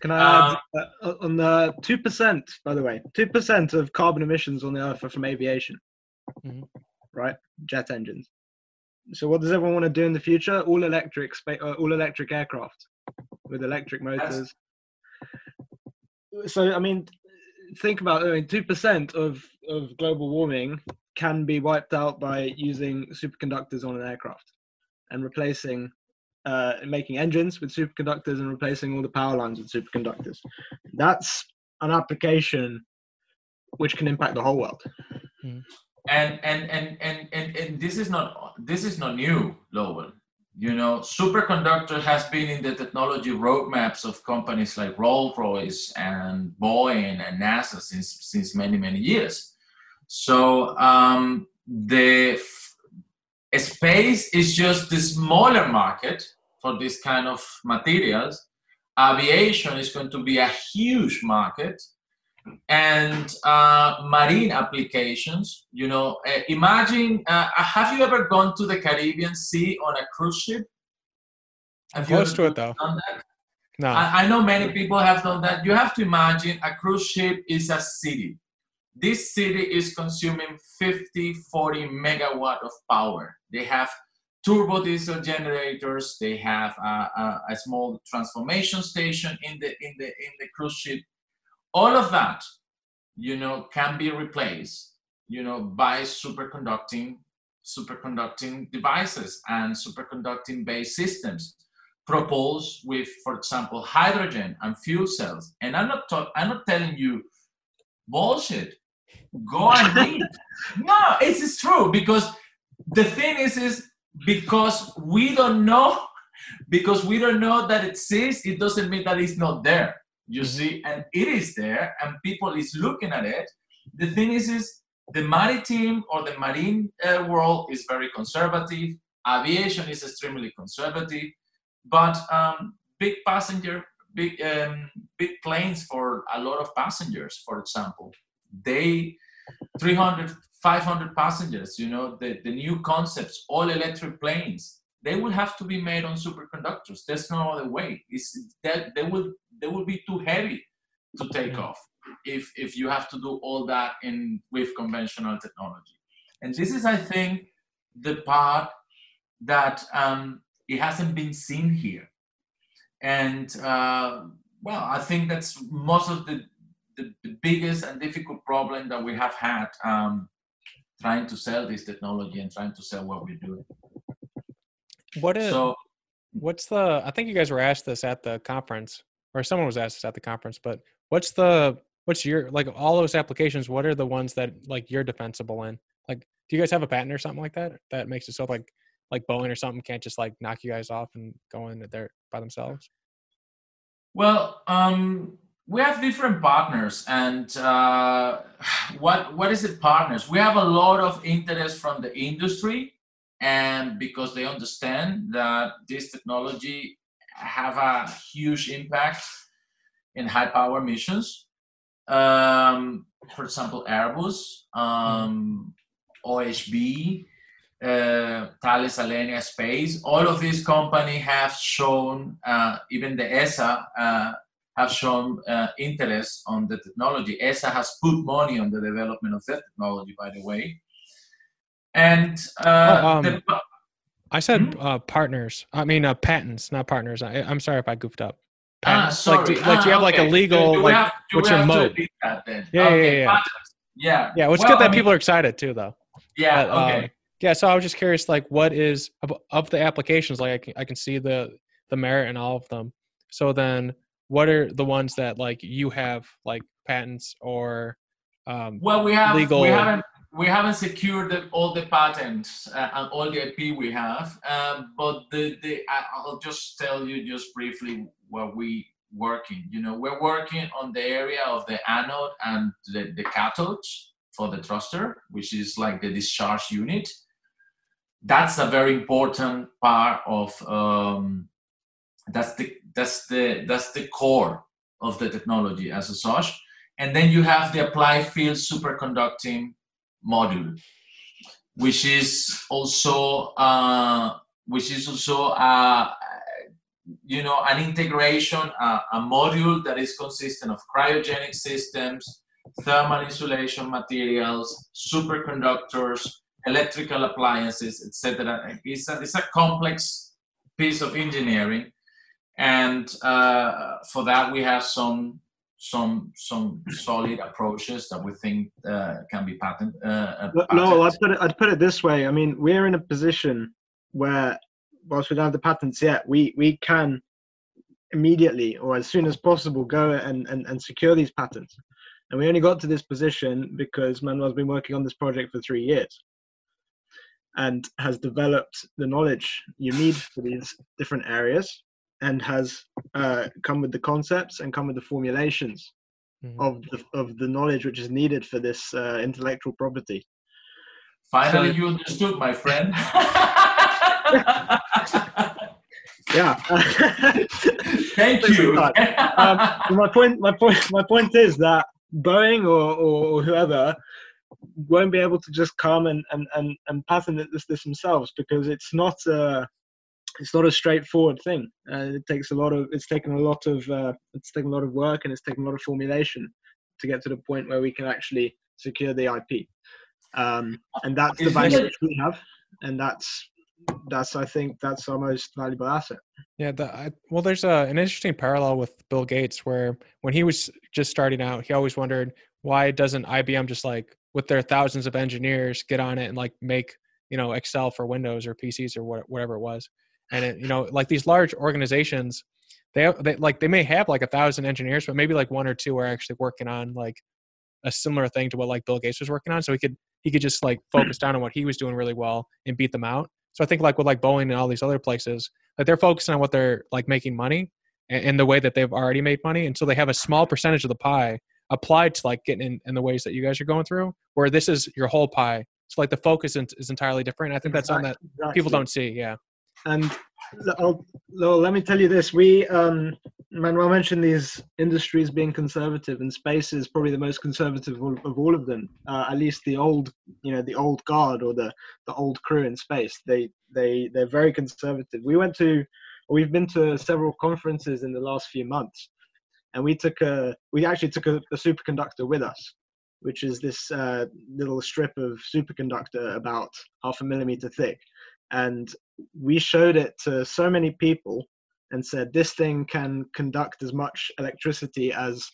Can I add um, uh, on the two percent? By the way, two percent of carbon emissions on the Earth are from aviation, mm-hmm. right? Jet engines. So what does everyone want to do in the future? All electric, uh, all electric aircraft with electric motors. So I mean, think about I mean, two percent of of global warming can be wiped out by using superconductors on an aircraft and replacing uh, making engines with superconductors and replacing all the power lines with superconductors. That's an application which can impact the whole world. Mm and and and and and, and this is not this is not new lowell you know superconductor has been in the technology roadmaps of companies like rolls-royce and boeing and nasa since since many many years so um, the f- space is just the smaller market for this kind of materials aviation is going to be a huge market and uh, marine applications. You know, uh, imagine, uh, have you ever gone to the Caribbean Sea on a cruise ship? Have you close to it though. No. I, I, know many people have done that. You have to imagine a cruise ship is a city. This city is consuming 50, 40 megawatt of power. They have turbo diesel generators. They have a, a, a small transformation station in the in the in the cruise ship all of that you know can be replaced you know by superconducting superconducting devices and superconducting based systems proposed with for example hydrogen and fuel cells and i'm not i'm not telling you bullshit go and read no it's, true because the thing is, is because we don't know, because we don't know that it exists, it doesn't mean that it's not there. You see, and it is there, and people is looking at it. The thing is, is the maritime or the marine uh, world is very conservative. Aviation is extremely conservative, but um, big passenger, big um, big planes for a lot of passengers, for example, they 300, 500 passengers. You know, the, the new concepts, all electric planes, they will have to be made on superconductors. There's no other way. It's that they will they will be too heavy to take off if if you have to do all that in with conventional technology. And this is, I think, the part that um, it hasn't been seen here. And uh, well, I think that's most of the, the, the, biggest and difficult problem that we have had um, trying to sell this technology and trying to sell what we're doing. What is so, what's the I think you guys were asked this at the conference or someone was asked this at the conference, but what's the what's your like all those applications, what are the ones that like you're defensible in? Like do you guys have a patent or something like that that makes it so like like Boeing or something can't just like knock you guys off and go in there by themselves? Well, um, we have different partners, and uh, what what is it? Partners. We have a lot of interest from the industry, and because they understand that this technology have a huge impact in high power missions. Um, for example, Airbus, um, OHB, uh, Thales Alenia Space, all of these companies have shown, uh, even the ESA uh, have shown uh, interest on the technology. ESA has put money on the development of that technology, by the way. And uh, oh, um, the, I said hmm? uh, partners. I mean uh, patents, not partners. I, am sorry if I goofed up. Ah, patents. Ah, sorry. Like, do, like, do you have like a legal? like, have, what's your mode? Yeah, okay, yeah, yeah, yeah. Yeah. Yeah. It's well, good that I mean, people are excited too, though. Yeah. But, okay. Um, yeah so i was just curious like what is of, of the applications like I can, I can see the the merit in all of them so then what are the ones that like you have like patents or um well we have legal we haven't we haven't secured the, all the patents uh, and all the IP we have, um, but the, the I'll just tell you just briefly what we working. You know, we're working on the area of the anode and the, the cathodes for the thruster, which is like the discharge unit that's a very important part of um, that's the that's the that's the core of the technology as such and then you have the applied field superconducting module which is also uh, which is also uh, you know an integration uh, a module that is consistent of cryogenic systems thermal insulation materials superconductors electrical appliances, etc. It's a, it's a complex piece of engineering, and uh, for that we have some some some solid approaches that we think uh, can be patent. Uh, no, I'd put it I'd put it this way. I mean, we're in a position where, whilst we don't have the patents yet, we we can immediately or as soon as possible go and, and, and secure these patents. And we only got to this position because Manuel's been working on this project for three years and has developed the knowledge you need for these different areas and has uh, come with the concepts and come with the formulations mm-hmm. of the of the knowledge which is needed for this uh, intellectual property. Finally, so, you understood, my friend. yeah. Thank you. um, my point, my point, my point is that Boeing or, or whoever won't be able to just come and and and, and patent this this themselves because it's not a it's not a straightforward thing. Uh, it takes a lot of it's taken a lot of uh, it's taken a lot of work and it's taken a lot of formulation to get to the point where we can actually secure the IP. Um, and that's the value which we have, and that's that's I think that's our most valuable asset. Yeah, the, I, well, there's a, an interesting parallel with Bill Gates where when he was just starting out, he always wondered why doesn't IBM just like with their thousands of engineers get on it and like make you know excel for windows or pcs or what, whatever it was and it, you know like these large organizations they, they like they may have like a thousand engineers but maybe like one or two are actually working on like a similar thing to what like bill gates was working on so he could he could just like focus down on what he was doing really well and beat them out. So I think like with like Boeing and all these other places, like they're focusing on what they're like making money and, and the way that they've already made money, and so they have a small percentage of the pie applied to like getting in, in the ways that you guys are going through. Where this is your whole pie, so like the focus is, is entirely different. I think that's something that people don't see. Yeah. And l- I'll, Lowell, let me tell you this: we, um, Manuel mentioned these industries being conservative, and space is probably the most conservative of, of all of them. Uh, at least the old, you know, the old guard or the the old crew in space. They they they're very conservative. We went to, we've been to several conferences in the last few months, and we took a, we actually took a, a superconductor with us, which is this uh, little strip of superconductor about half a millimeter thick and we showed it to so many people and said this thing can conduct as much electricity as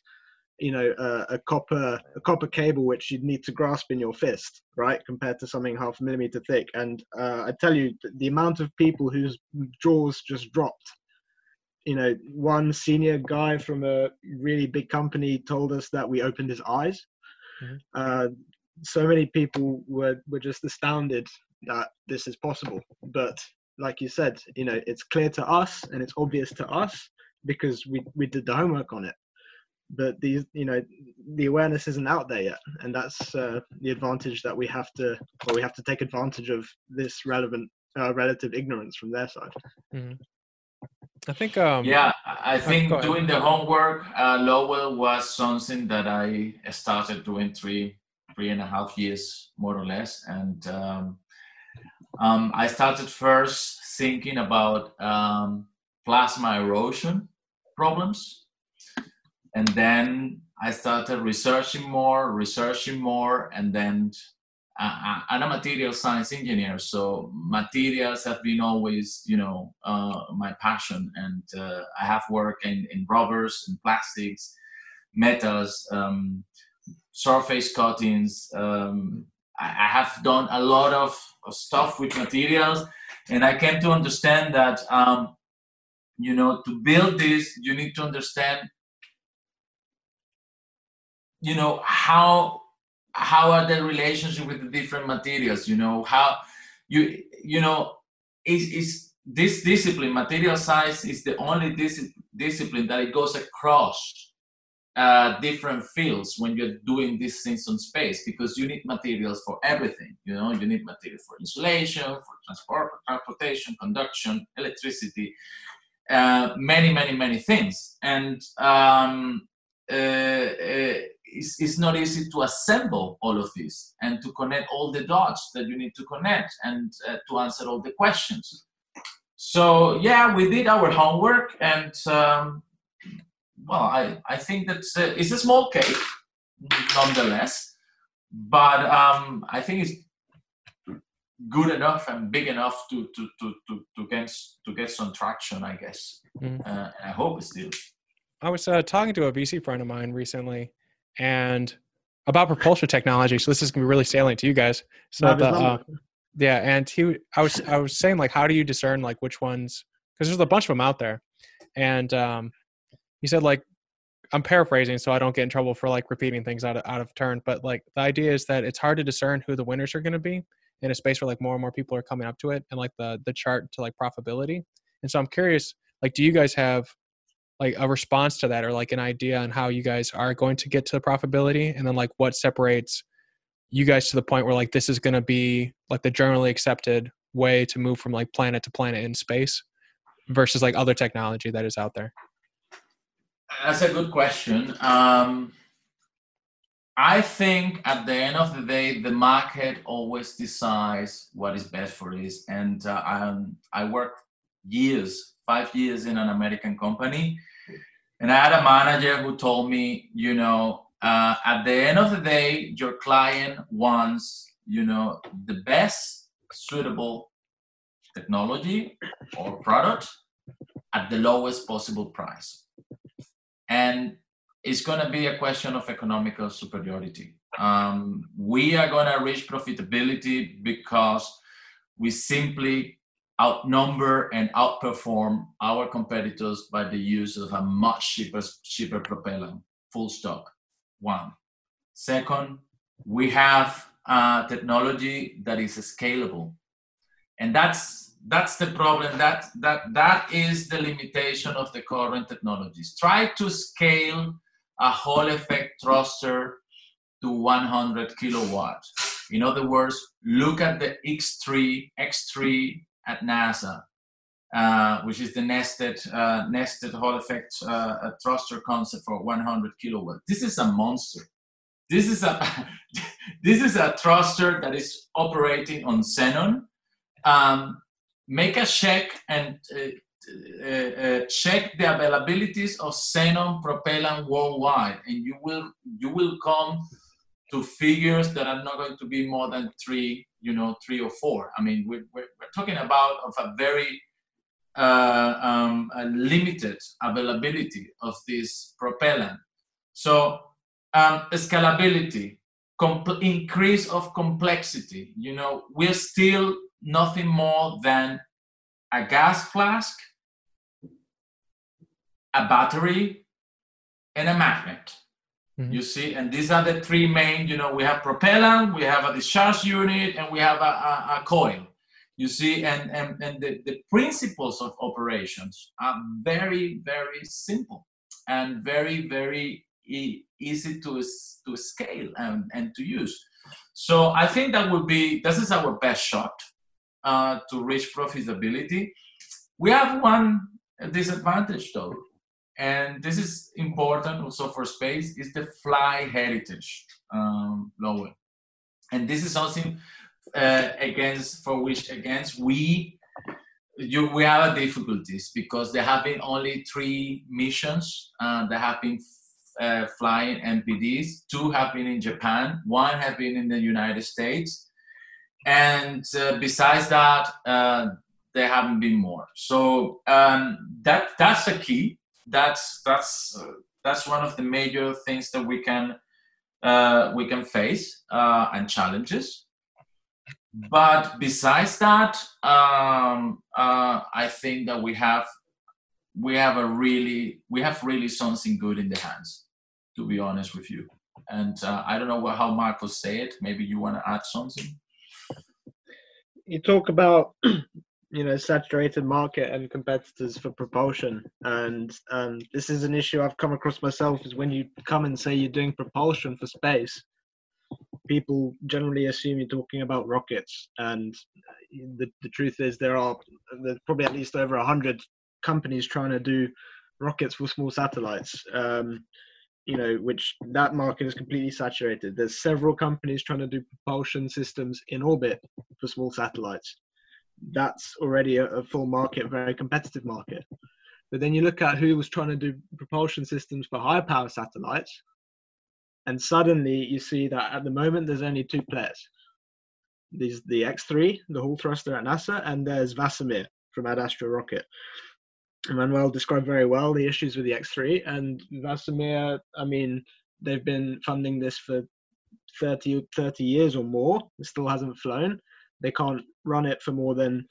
you know a, a copper a copper cable which you'd need to grasp in your fist right compared to something half a millimeter thick. And uh, i tell you the amount of people whose jaws just dropped. You know one senior guy from a really big company told us that we opened his eyes. Mhm. uh, so many people were were just astounded that this is possible. But like you said, you know, it's clear to us and it's obvious to us because we, we did the homework on it. But these, you know, the awareness isn't out there yet, and that's uh, the advantage that we have to, or we have to take advantage of this relevant, uh, relative ignorance from their side. I think. Um, yeah, I I think go doing the homework, uh, Lowell, was something that I started doing three, three and a half years, more or less. And um, um, I started first thinking about um, plasma erosion problems. And then I started researching more, researching more, and then uh, I'm a material science engineer, so materials have been always, you know, uh, my passion. And uh, I have worked in, in rubbers and plastics, metals, um, surface coatings. Um, I, have done a lot of, of stuff with materials, and I came to understand that, um, you know, to build this, you need to understand, you know, how how are the relationship with the different materials you know how you you know is is this discipline material science is the only dis- discipline that it goes across uh, different fields when you're doing these things on space because you need materials for everything you know you need material for insulation for transport transportation conduction electricity uh, many many many things and um, uh, uh, it's, it's not easy to assemble all of this and to connect all the dots that you need to connect and uh, to answer all the questions. So yeah, we did our homework, and um, well, I, I think that uh, it's a small cake, nonetheless, but um, I think it's good enough and big enough to to to to, to get to get some traction, I guess. Mhm. Uh, and I hope it's still. I was uh, talking to a VC friend of mine recently, and about propulsion technology. So this is gonna be really salient to you guys. So the, uh, yeah, and he, I was, I was saying like, how do you discern like which ones? Because there's a bunch of them out there, and um, he said like, I'm paraphrasing, so I don't get in trouble for like repeating things out of out of turn. But like the idea is that it's hard to discern who the winners are going to be in a space where like more and more people are coming up to it, and like the the chart to like profitability. And so I'm curious, like, do you guys have like a response to that or like an idea on how you guys are going to get to the profitability and then like what separates you guys to the point where like this is going to be like the generally accepted way to move from like planet to planet in space versus like other technology that is out there That's a good question. Um, I think at the end of the day, the market always decides what is best for it. And uh, um, I worked years, five years in an American company, and I had a manager who told me, you know, uh, at the end of the day, your client wants, you know, the best suitable technology or product at the lowest possible price and it's going to be a question of economical superiority. Um, we are going to reach profitability because we simply outnumber and outperform our competitors by the use of a much cheaper, cheaper propellant. Full stop. One. Second, we have uh, technology that is scalable, and that's that's the problem. That that that is the limitation of the current technologies. Try to scale a Hall effect thruster to 100 kilowatt. In other words, look at the X3 X3 at NASA, uh, which is the nested uh, nested Hall effect uh, thruster concept for 100 kilowatt. This is a monster. This is a this is a thruster that is operating on xenon. Um, make a check and uh, uh, uh, check the availabilities of xenon propellant worldwide, and you will you will come to figures that are not going to be more than three, you know, three or four. I mean, we're, we're, we're talking about of a very uh, um, a limited availability of this propellant. So um, scalability, increase of complexity. You know, we're still nothing more than a gas flask, a battery, and a magnet. Mm-hmm. You see, and these are the three main. You know, we have propellant, we have a discharge unit, and we have a, a, a coil. You see, and and, and the, the principles of operations are very very simple and very very e- easy to to scale and, and to use. So I think that would be this is our best shot uh, to reach profitability. We have one disadvantage though and this is important also for space is the fly heritage um, Lowell and this is something uh, against for which against we you we have difficulties because there have been only three missions uh, that have been uh, flying MPDs. Two have been in Japan. One have been in the United States. And uh, besides that, uh, there haven't been more. So um, that that's a key that's that's uh, that's one of the major things that we can uh, we can face uh, and challenges. But besides that, um, uh, I think that we have we have a really we have really something good in the hands. To be honest with you, and I don't know how Marcos say it. Maybe you want to add something. You talk about you know saturated market and competitors for propulsion. And um, this is an issue i've come across myself is when you come and say you're doing propulsion for space people generally assume you're talking about rockets. And the, the truth is there are there's probably at least over 100 companies trying to do rockets for small satellites. Um, you know which that market is completely saturated there's several companies trying to do propulsion systems in orbit for small satellites that's already a, a full market, very competitive market. But then you look at who was trying to do propulsion systems for high power satellites, and suddenly you see that at the moment there's only two players. There's the X3, the Hall thruster at NASA, and there's VASIMR from Ad Astra Rocket. Manuel described very well the issues with the X3 and VASIMR. I mean, they've been funding this for 30, 30 years or more. It still hasn't flown. They can't run it for more than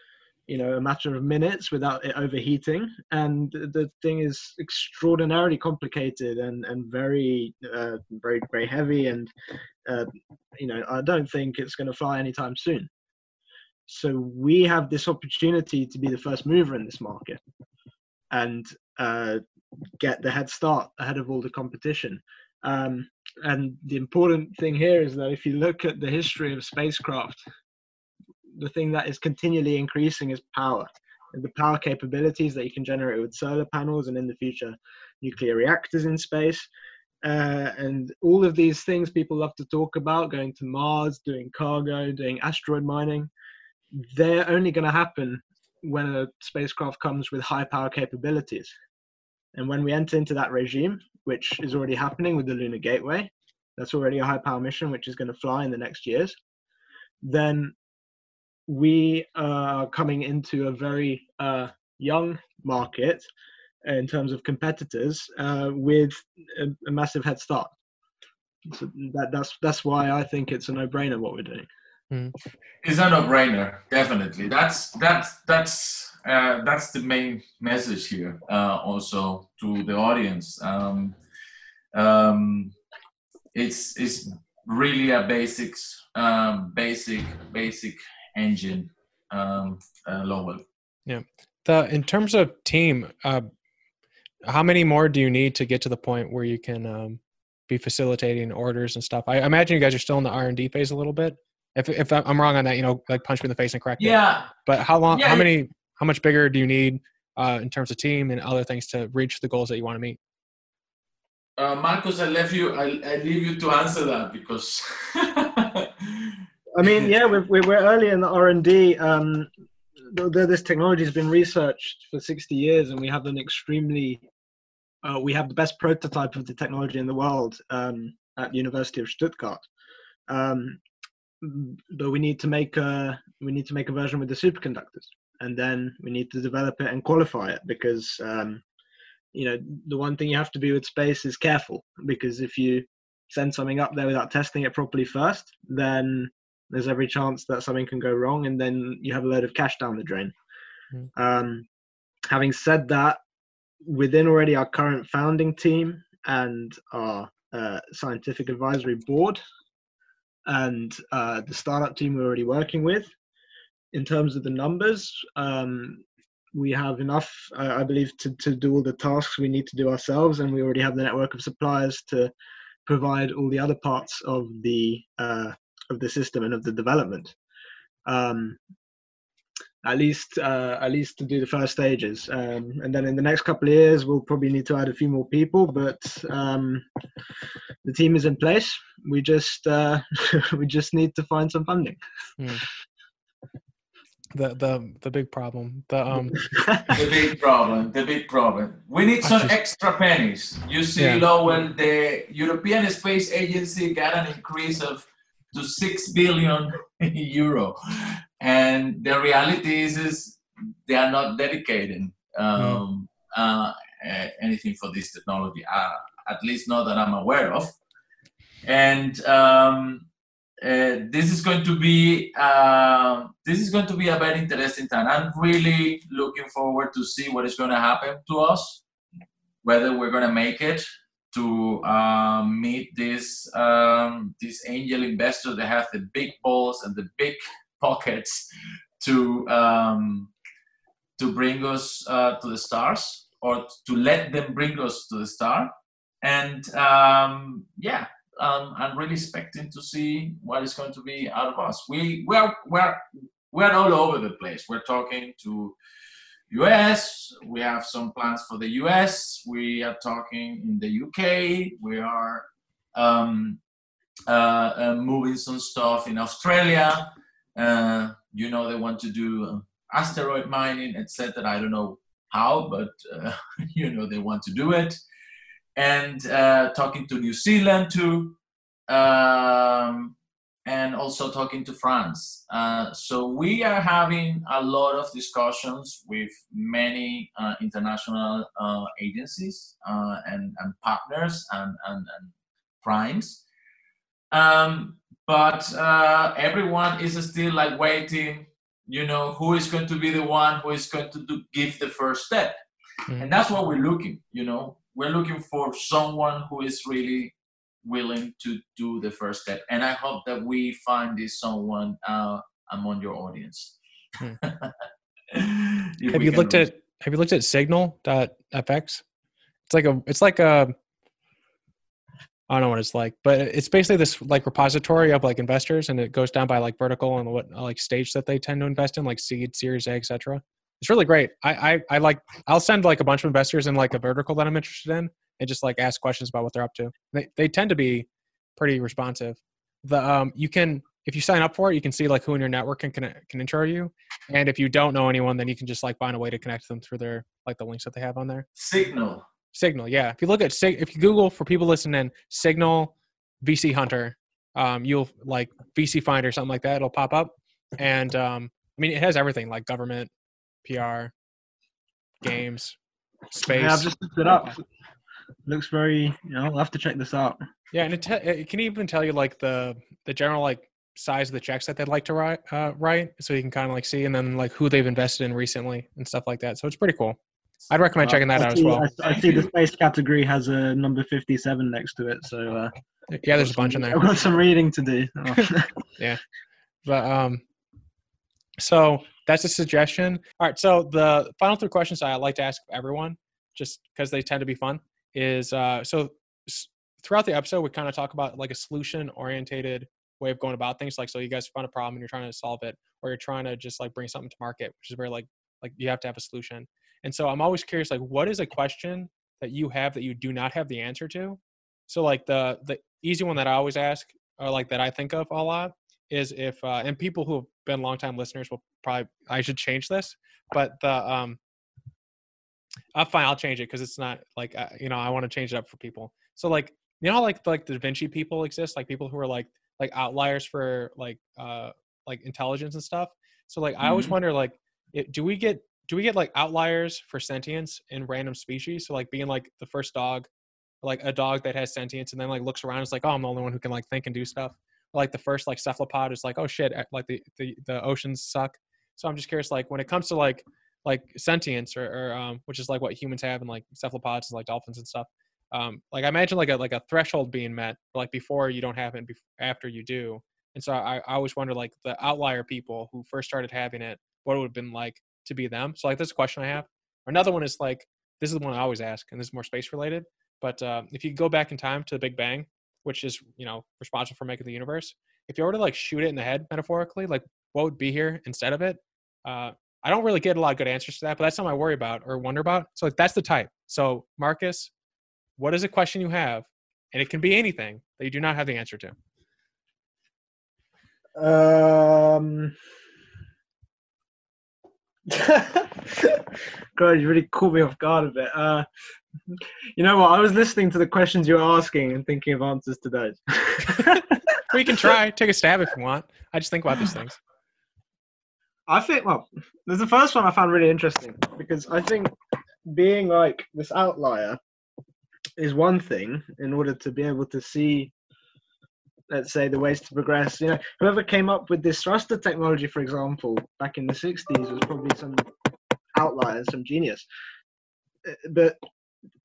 you know a matter of minutes without it overheating and the thing is extraordinarily complicated and and very uh, very very heavy and uh, you know i don't think it's going to fly anytime soon so we have this opportunity to be the first mover in this market and uh, get the head start ahead of all the competition. Um, and the important thing here is that if you look at the history of spacecraft the thing that is continually increasing is power And the power capabilities that you can generate with solar panels and in the future nuclear reactors in space. Uh, and all of these things people love to talk about going to mars doing cargo doing asteroid mining they're only going to happen when a spacecraft comes with high power capabilities and when we enter into that regime which is already happening with the lunar gateway that's already a high power mission which is going to fly in the next years then we are coming into a very uh, young market in terms of competitors uh, with a, a, massive head start. So that, that's that's why I think it's a no-brainer what we're doing. Mm. It's a no-brainer, definitely. That's that's that's uh, that's the main message here. Uh, also to the audience, um, um, it's it's really a basics um, basic basic engine um, uh, Lowell. Yeah. The in terms of team, uh, how many more do you need to get to the point where you can um, be facilitating orders and stuff? I imagine you guys are still in the R and D phase a little bit. If if I'm wrong on that, you know, like punch me in the face and correct yeah. it. Yeah. But how long? Yeah. How many? How much bigger do you need uh, in terms of team and other things to reach the goals that you want to meet? Uh, Marcus, I left you. I, I leave you to answer that because. I mean, yeah, we're, we're early in the R and D. Um, this technology has been researched for 60 years, and we have an extremely, uh, we have the best prototype of the technology in the world um, at the University of Stuttgart. Um, but we need to make a we need to make a version with the superconductors, and then we need to develop it and qualify it because um, you know the one thing you have to be with space is careful because if you send something up there without testing it properly first, then there's every chance that something can go wrong, and then you have a load of cash down the drain. Mm. Um, having said that, within already our current founding team and our uh, scientific advisory board and uh, the startup team we're already working with, in terms of the numbers, um, we have enough, uh, I believe, to, to do all the tasks we need to do ourselves, and we already have the network of suppliers to provide all the other parts of the uh, of the system and of the development. Um, at least, uh, at least to do the first stages, um, and then in the next couple of years, we'll probably need to add a few more people. But um, the team is in place. We just, uh, we just need to find some funding. Mm the the the big problem the um the big problem the big problem we need some just, extra pennies you see yeah. lowell the european space agency got an increase of to 6 billion euro and the reality is, is they are not dedicating um, mm. uh, anything for this technology uh, at least not that i'm aware of and um, uh, this is going to be uh, this is going to be a very interesting time. I'm really looking forward to see what is going to happen to us, whether we're going to make it to uh, meet this um, these angel investors that have the big balls and the big pockets to um, to bring us uh, to the stars or to let them bring us to the star. And um, yeah, um, I'm really expecting to see what is going to be out of us. We we are we're we're all over the place. We're talking to US. We have some plans for the US. We are talking in the UK. We are um, uh, uh, moving some stuff in Australia. Uh, you know, they want to do asteroid mining, etc. I don't know how, but uh, you know, they want to do it and uh, talking to New Zealand too, um, and also talking to France. Uh, so we are having a lot of discussions with many uh, international agencies and, and, partners and, and, and primes. Um, but uh, everyone is still like waiting you know who is going to be the one who is going to do, give the first step mm. and that's what we're looking you know we're looking for someone who is really willing to do the first step and i hope that we find this someone uh, among your audience hmm. have you looked reach. at have you looked at signal.nfx it's like a it's like a I don't know what it's like, but it's basically this like repository of like investors, and it goes down by like vertical and what like stage that they tend to invest in, like seed, Series A, etc it's really great. I, I I like I'll send like a bunch of investors in like a vertical that I'm interested in and just like ask questions about what they're up to. They they tend to be pretty responsive. The um you can if you sign up for it, you can see like who in your network can can, can intro you, and if you don't know anyone, then you can just like find a way to connect them through their like the links that they have on there. Signal. Signal, yeah. If you look at Sig, if you Google for people listening, Signal VC Hunter, um, you'll like VC Finder something like that. It'll pop up, and um, I mean it has everything like government, PR, games, space. Yeah, I've just looked it up. Looks very, you know, I'll have to check this out. Yeah, and it, te- it can even tell you like the the general like size of the checks that they'd like to write, uh, write, so you can kind of like see, and then like who they've invested in recently and stuff like that. So it's pretty cool. I'd recommend Uh, checking that I out as well. I, I see the space category has a number 57 next to it, so uh, Yeah, there's a bunch in there. I've got some reading to do. Oh. But um, so that's a suggestion. All right. So the final three questions I like to ask everyone, just because they tend to be fun, is uh, so s- throughout the episode we kind of talk about like a solution orientated way of going about things. Like so, you guys find a problem and you're trying to solve it, or you're trying to just like bring something to market, which is very like like you have to have a solution. And so I'm always curious, like, what is a question that you have that you do not have the answer to? So like the the easy one that I always ask, or like that I think of a lot, is if uh, and people who have been longtime listeners will probably I should change this, but the um, I'm fine. I'll change it because it's not like uh, you know I want to change it up for people. So like you know like like the Da Vinci people exist, like people who are like like outliers for like uh like intelligence and stuff. So like I always Mhm. wonder like it, do we get do we get like outliers for sentience in random species? So like being like the first dog, like a dog that has sentience and then like looks around is like, oh, I'm the only one who can like think and do stuff. Or, like the first like cephalopod is like, oh shit, eh, like the the, the oceans suck. So I'm just curious, like when it comes to like like sentience or, or um, which is like what humans have and like cephalopods and like dolphins and stuff. Um, like I imagine like a like a threshold being met, like before you don't have it, and bef- after you do. And so I, I always wonder like the outlier people who first started having it, what it would have been like to be them. So like this question I have. Another one is like this is the one I always ask, and this is more space related. But uh, if you go back in time to the Big Bang, which is you know responsible for making the universe, if you were to like shoot it in the head metaphorically, like what would be here instead of it? Uh, I don't really get a lot of good answers to that, but that's something I worry about or wonder about. So like, that's the type. So Marcus, what is a question you have, and it can be anything that you do not have the answer to. Um, God, you really caught me off guard a bit. Uh, you know what? I was listening to the questions you were asking and thinking of answers to those. we can try, take a stab if you want. I just think about these things. I think, well, there's the first one I found really interesting because I think being like this outlier is one thing in order to be able to see, let's say, the ways to progress. You know, whoever came up with this thruster technology, for example, back in the 60s was probably some outlier, some genius. Uh, But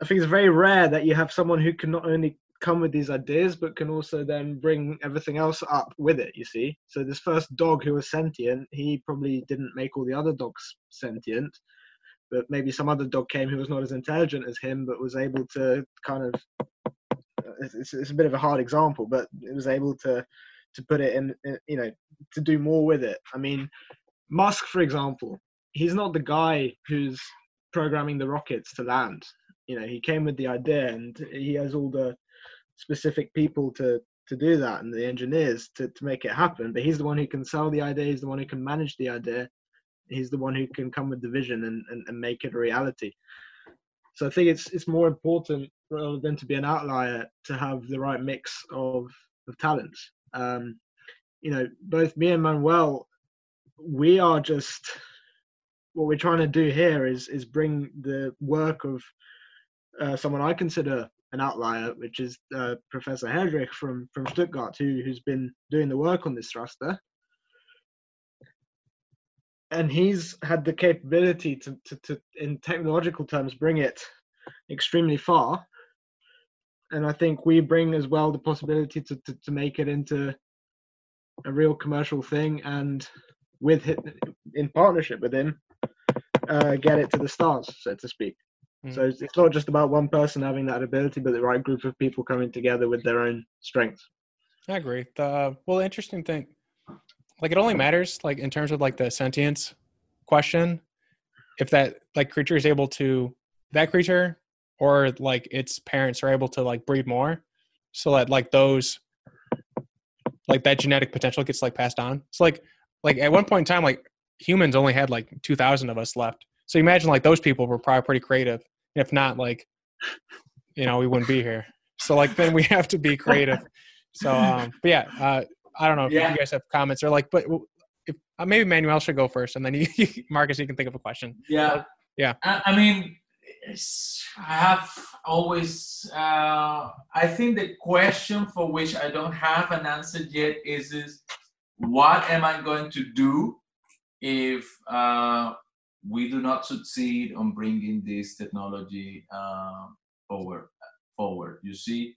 I think it's very rare that you have someone who can not only come with these ideas but can also then bring everything else up with it you see so this first dog who was sentient he probably didn't make all the other dogs sentient but maybe some other dog came who was not as intelligent as him but was able to kind of it's, it's, a bit of a hard example but it was able to to put it in, in you know to do more with it. I mean musk for example he's not the guy who's programming the rockets to land. You know he came with the idea and he has all the specific people to to do that and the engineers to, to make it happen but he's the one who can sell the idea he's the one who can manage the idea he's the one who can come with the vision and, and, and make it a reality. So i think it's it's more important rather than to be an outlier to have the right mix of of talents um you know both me and manuel we are just what we're trying to do here is is bring the work of uh, someone I consider an outlier, which is uh, Professor Herdrich from from Stuttgart, who who's been doing the work on this thruster, and he's had the capability to, to, to in technological terms, bring it extremely far. And I think we bring as well the possibility to, to, to make it into a real commercial thing, and with him, in partnership with him, uh, get it to the stars, so to speak. So it's, it's not just about one person having that ability, but the right group of people coming together with their own strengths. I agree. The well, the interesting thing, like it only matters like in terms of like the sentience question, if that like creature is able to that creature or like its parents are able to like breed more, so that like those like that genetic potential gets like passed on. So like like at one point in time, like humans only had like two thousand of us left. So imagine like those people were probably pretty creative. If not, like you know, we wouldn't be here. So like then we have to be creative. So um, but yeah, uh, I don't know if Yeah. you guys have comments or like, but if uh, maybe Manuel should go first, and then you, Marcus, you can think of a question. Yeah. Yeah. I, I mean, it's, I have always, uh, I think the question for which I don't have an answer yet is, is what am I going to do if uh, we do not succeed on bringing this technology uh, forward. Forward, you see,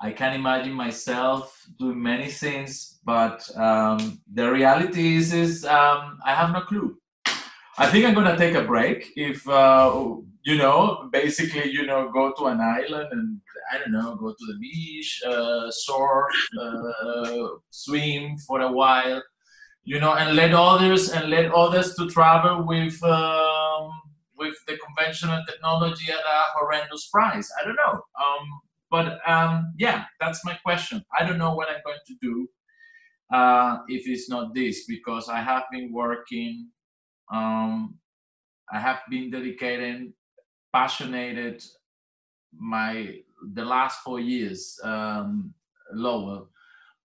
I can imagine myself doing many things, but um, the reality is, is um, I have no clue. I think I'm gonna take a break. If uh, you know, basically, you know, go to an island and I don't know, go to the beach, uh, surf, uh, swim for a while, you know, and let others and let others to travel with um, with the conventional technology at a horrendous price. I don't know. Um, but um, yeah, that's my question. I don't know what I'm going to do uh, if it's not this because I have been working. Um, I have been dedicating, passionate my the last four years, um, Lowell,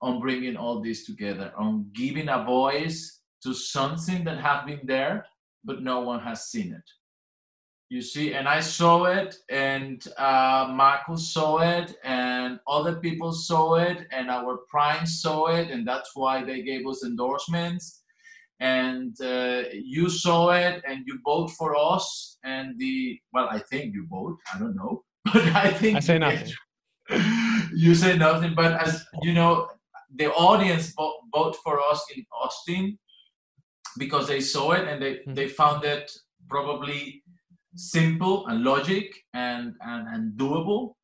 on bringing all this together, on giving a voice to something that have been there, but no one has seen it. You see, and I saw it, and uh, Marcus saw it, and other people saw it, and our prime saw it, and that's why they gave us endorsements. And uh, you saw it, and you vote for us, and the well, I think you vote. I don't know, but I think I say nothing. you say nothing, but as you know, the audience vote, vote for us in Austin because they saw it and they, mm-hmm. they found it probably simple and logic and and, and doable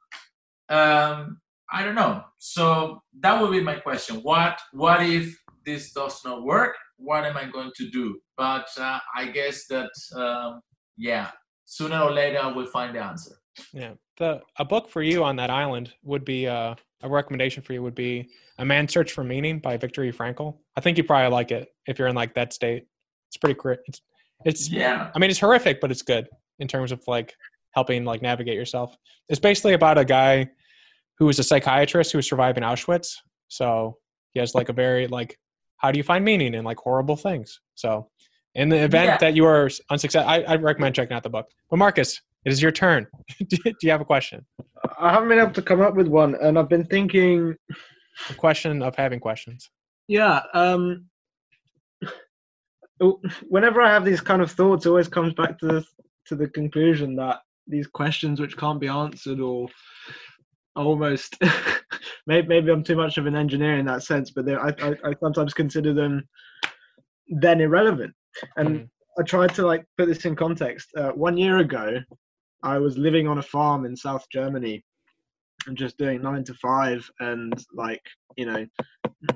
um, i don't know so that would be my question what what if this does not work what am i going to do? But uh, i guess that um, yeah sooner or later we'll find the answer. Yeah the a book for you on that island would be uh, a recommendation for you would be a man's search for meaning by viktor frankl. I think you probably like it if you're in like that state. It's pretty great it's it's yeah. I mean it's horrific but it's good in terms of like helping like navigate yourself. It's basically about a guy who was a psychiatrist who survived in Auschwitz. So he has like a very like how do you find meaning in like horrible things? So in the event yeah. that you are unsuccessful, I, I recommend checking out the book. But Marcus, it is your turn. do you have a question? I haven't been able to come up with one, and I've been thinking. A question of having questions. Yeah. Um, whenever I have these kind of thoughts, it always comes back to the to the conclusion that these questions which can't be answered or almost. Maybe, maybe i'm too much of an engineer in that sense but I, I, I sometimes consider them then irrelevant. And mm. i tried to like put this in context. Uh, one year ago i was living on a farm in south germany and just doing nine to five and like you know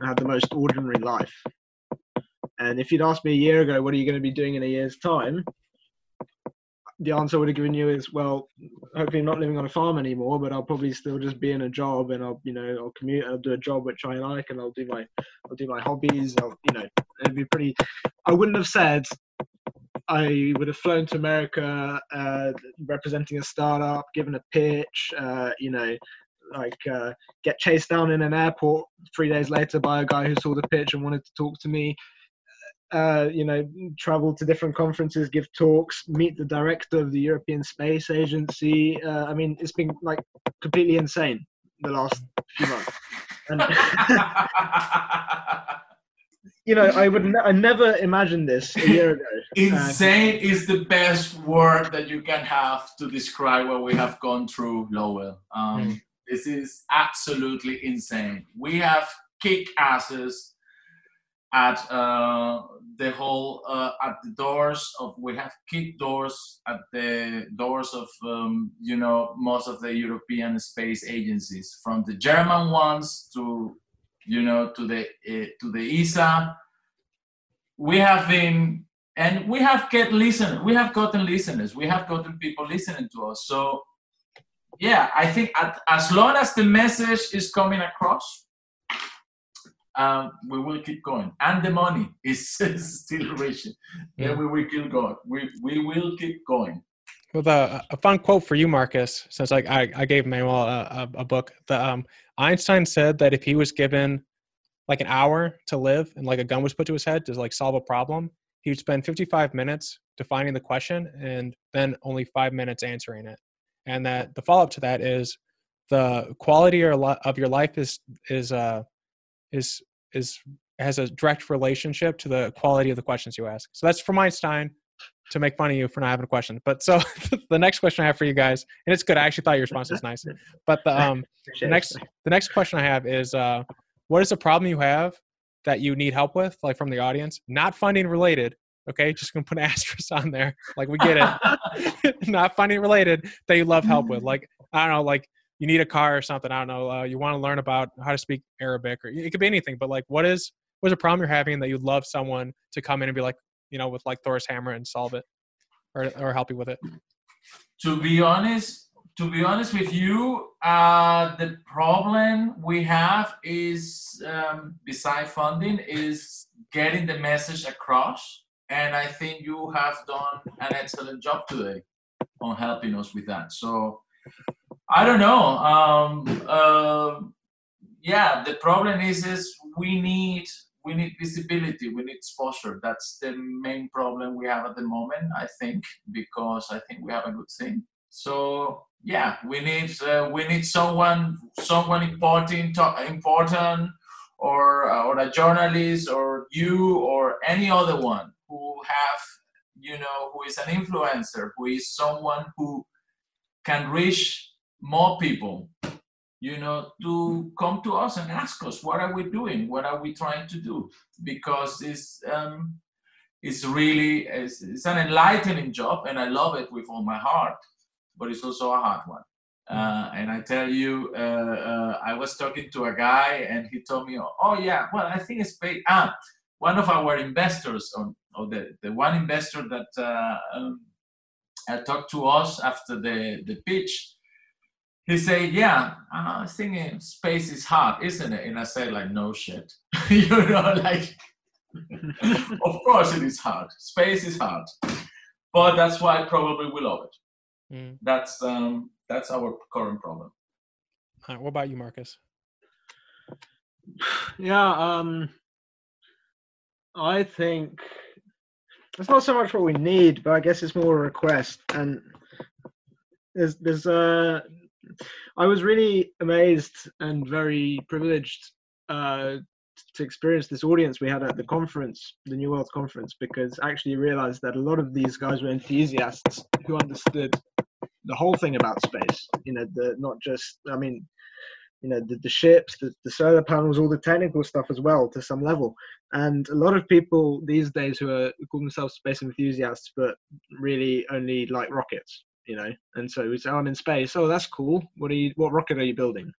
had the most ordinary life. And if you'd asked me a year ago what are you going to be doing in a year's time? the answer I would have given you is, well, hopefully not living on a farm anymore, but I'll probably still just be in a job and I'll, you know, I'll commute I'll do a job which I like and I'll do my, I'll do my hobbies. I'll, you know, it'd be pretty, I wouldn't have said I would have flown to America, uh, representing a startup, given a pitch, uh, you know, like uh, get chased down in an airport three days later by a guy who saw the pitch and wanted to talk to me uh, you know, travel to different conferences, give talks, meet the director of the European Space Agency. Uh, I mean, it's been like completely insane the last few months. And, you know, I would ne- I never imagined this a year ago. Insane uh, is the best word that you can have to describe what we have gone through, Lowell. Um, mm. This is absolutely insane. We have kick asses at uh, the whole uh, at the doors of we have kicked doors at the doors of um, you know most of the European space agencies from the German ones to you know to the uh, to the ESA. We have been and we have get listen we have gotten listeners we have gotten people listening to us so yeah i think at, as long as the message is coming across um, we will keep going. And the money is still rich. Yeah, we will keep going. We, we will keep going. Well, the, a fun quote for you, Marcus, since I, I, I gave Manuel a, a, a, book. The um, Einstein said that if he was given like an hour to live and like a gun was put to his head to like solve a problem, he would spend 55 minutes defining the question and then only five minutes answering it. And that the follow up to that is the quality of your life is is uh, is is has a direct relationship to the quality of the questions you ask. So that's from Einstein. to make fun of you for not having a question. But so the next question I have for you guys, and it's good. I actually thought your response was nice. But the um the next the next question I have is uh what is the problem you have that you need help with, like from the audience? Not funding related. Okay, just gonna put an asterisk on there. Like we get it. not funding related that you love help with. Like I don't know, like you need a car or something. I don't know. Uh, you want to learn about how to speak Arabic, or it could be anything. But like, what is what's a problem you're having that you'd love someone to come in and be like, you know, with like Thor's hammer and solve it, or or help you with it? To be honest, to be honest with you, uh, the problem we have is, um, beside funding, is getting the message across. And I think you have done an excellent job today on helping us with that. So I don't know. Um, uh, yeah, the problem is is we need we need visibility, we need exposure. That's the main problem we have at the moment, I think, because I think we have a good thing. So yeah, we need uh, we need someone someone important important or uh, or a journalist or you or any other one who have you know who is an influencer, who is someone who can reach more people you know to come to us and ask us what are we doing? What are we trying to do? Because it's um it's really it's, it's an enlightening job and i love it with all my heart but it's also a hard one. Uh, and I tell you, uh, uh, I was talking to a guy, and he told me, "Oh yeah, well, I think it's paid." Ah, one of our investors, or, or the the one investor that uh, um, talked to us after the the pitch, he said, "Yeah, I was thinking space is hard, isn't it?" And I said, "Like no shit, you know, like of course it is hard. Space is hard, but that's why probably we love it. Mm. That's um, that's our current problem." Right, what about you, Marcus? Yeah, um, I think it's not so much what we need, but I guess it's more a request. And there's there's a uh, I was really amazed and very privileged uh, to experience this audience we had at the conference, the New World Conference, because I actually realized that a lot of these guys were enthusiasts who understood the whole thing about space. You know, the not just, I mean, you know, the, the ships, the, the solar panels, all the technical stuff as well to some level. And a lot of people these days who are call themselves space enthusiasts, but really only like rockets you know. And so we say, oh, I'm in space. Oh, that's cool. What are you? What rocket are you building?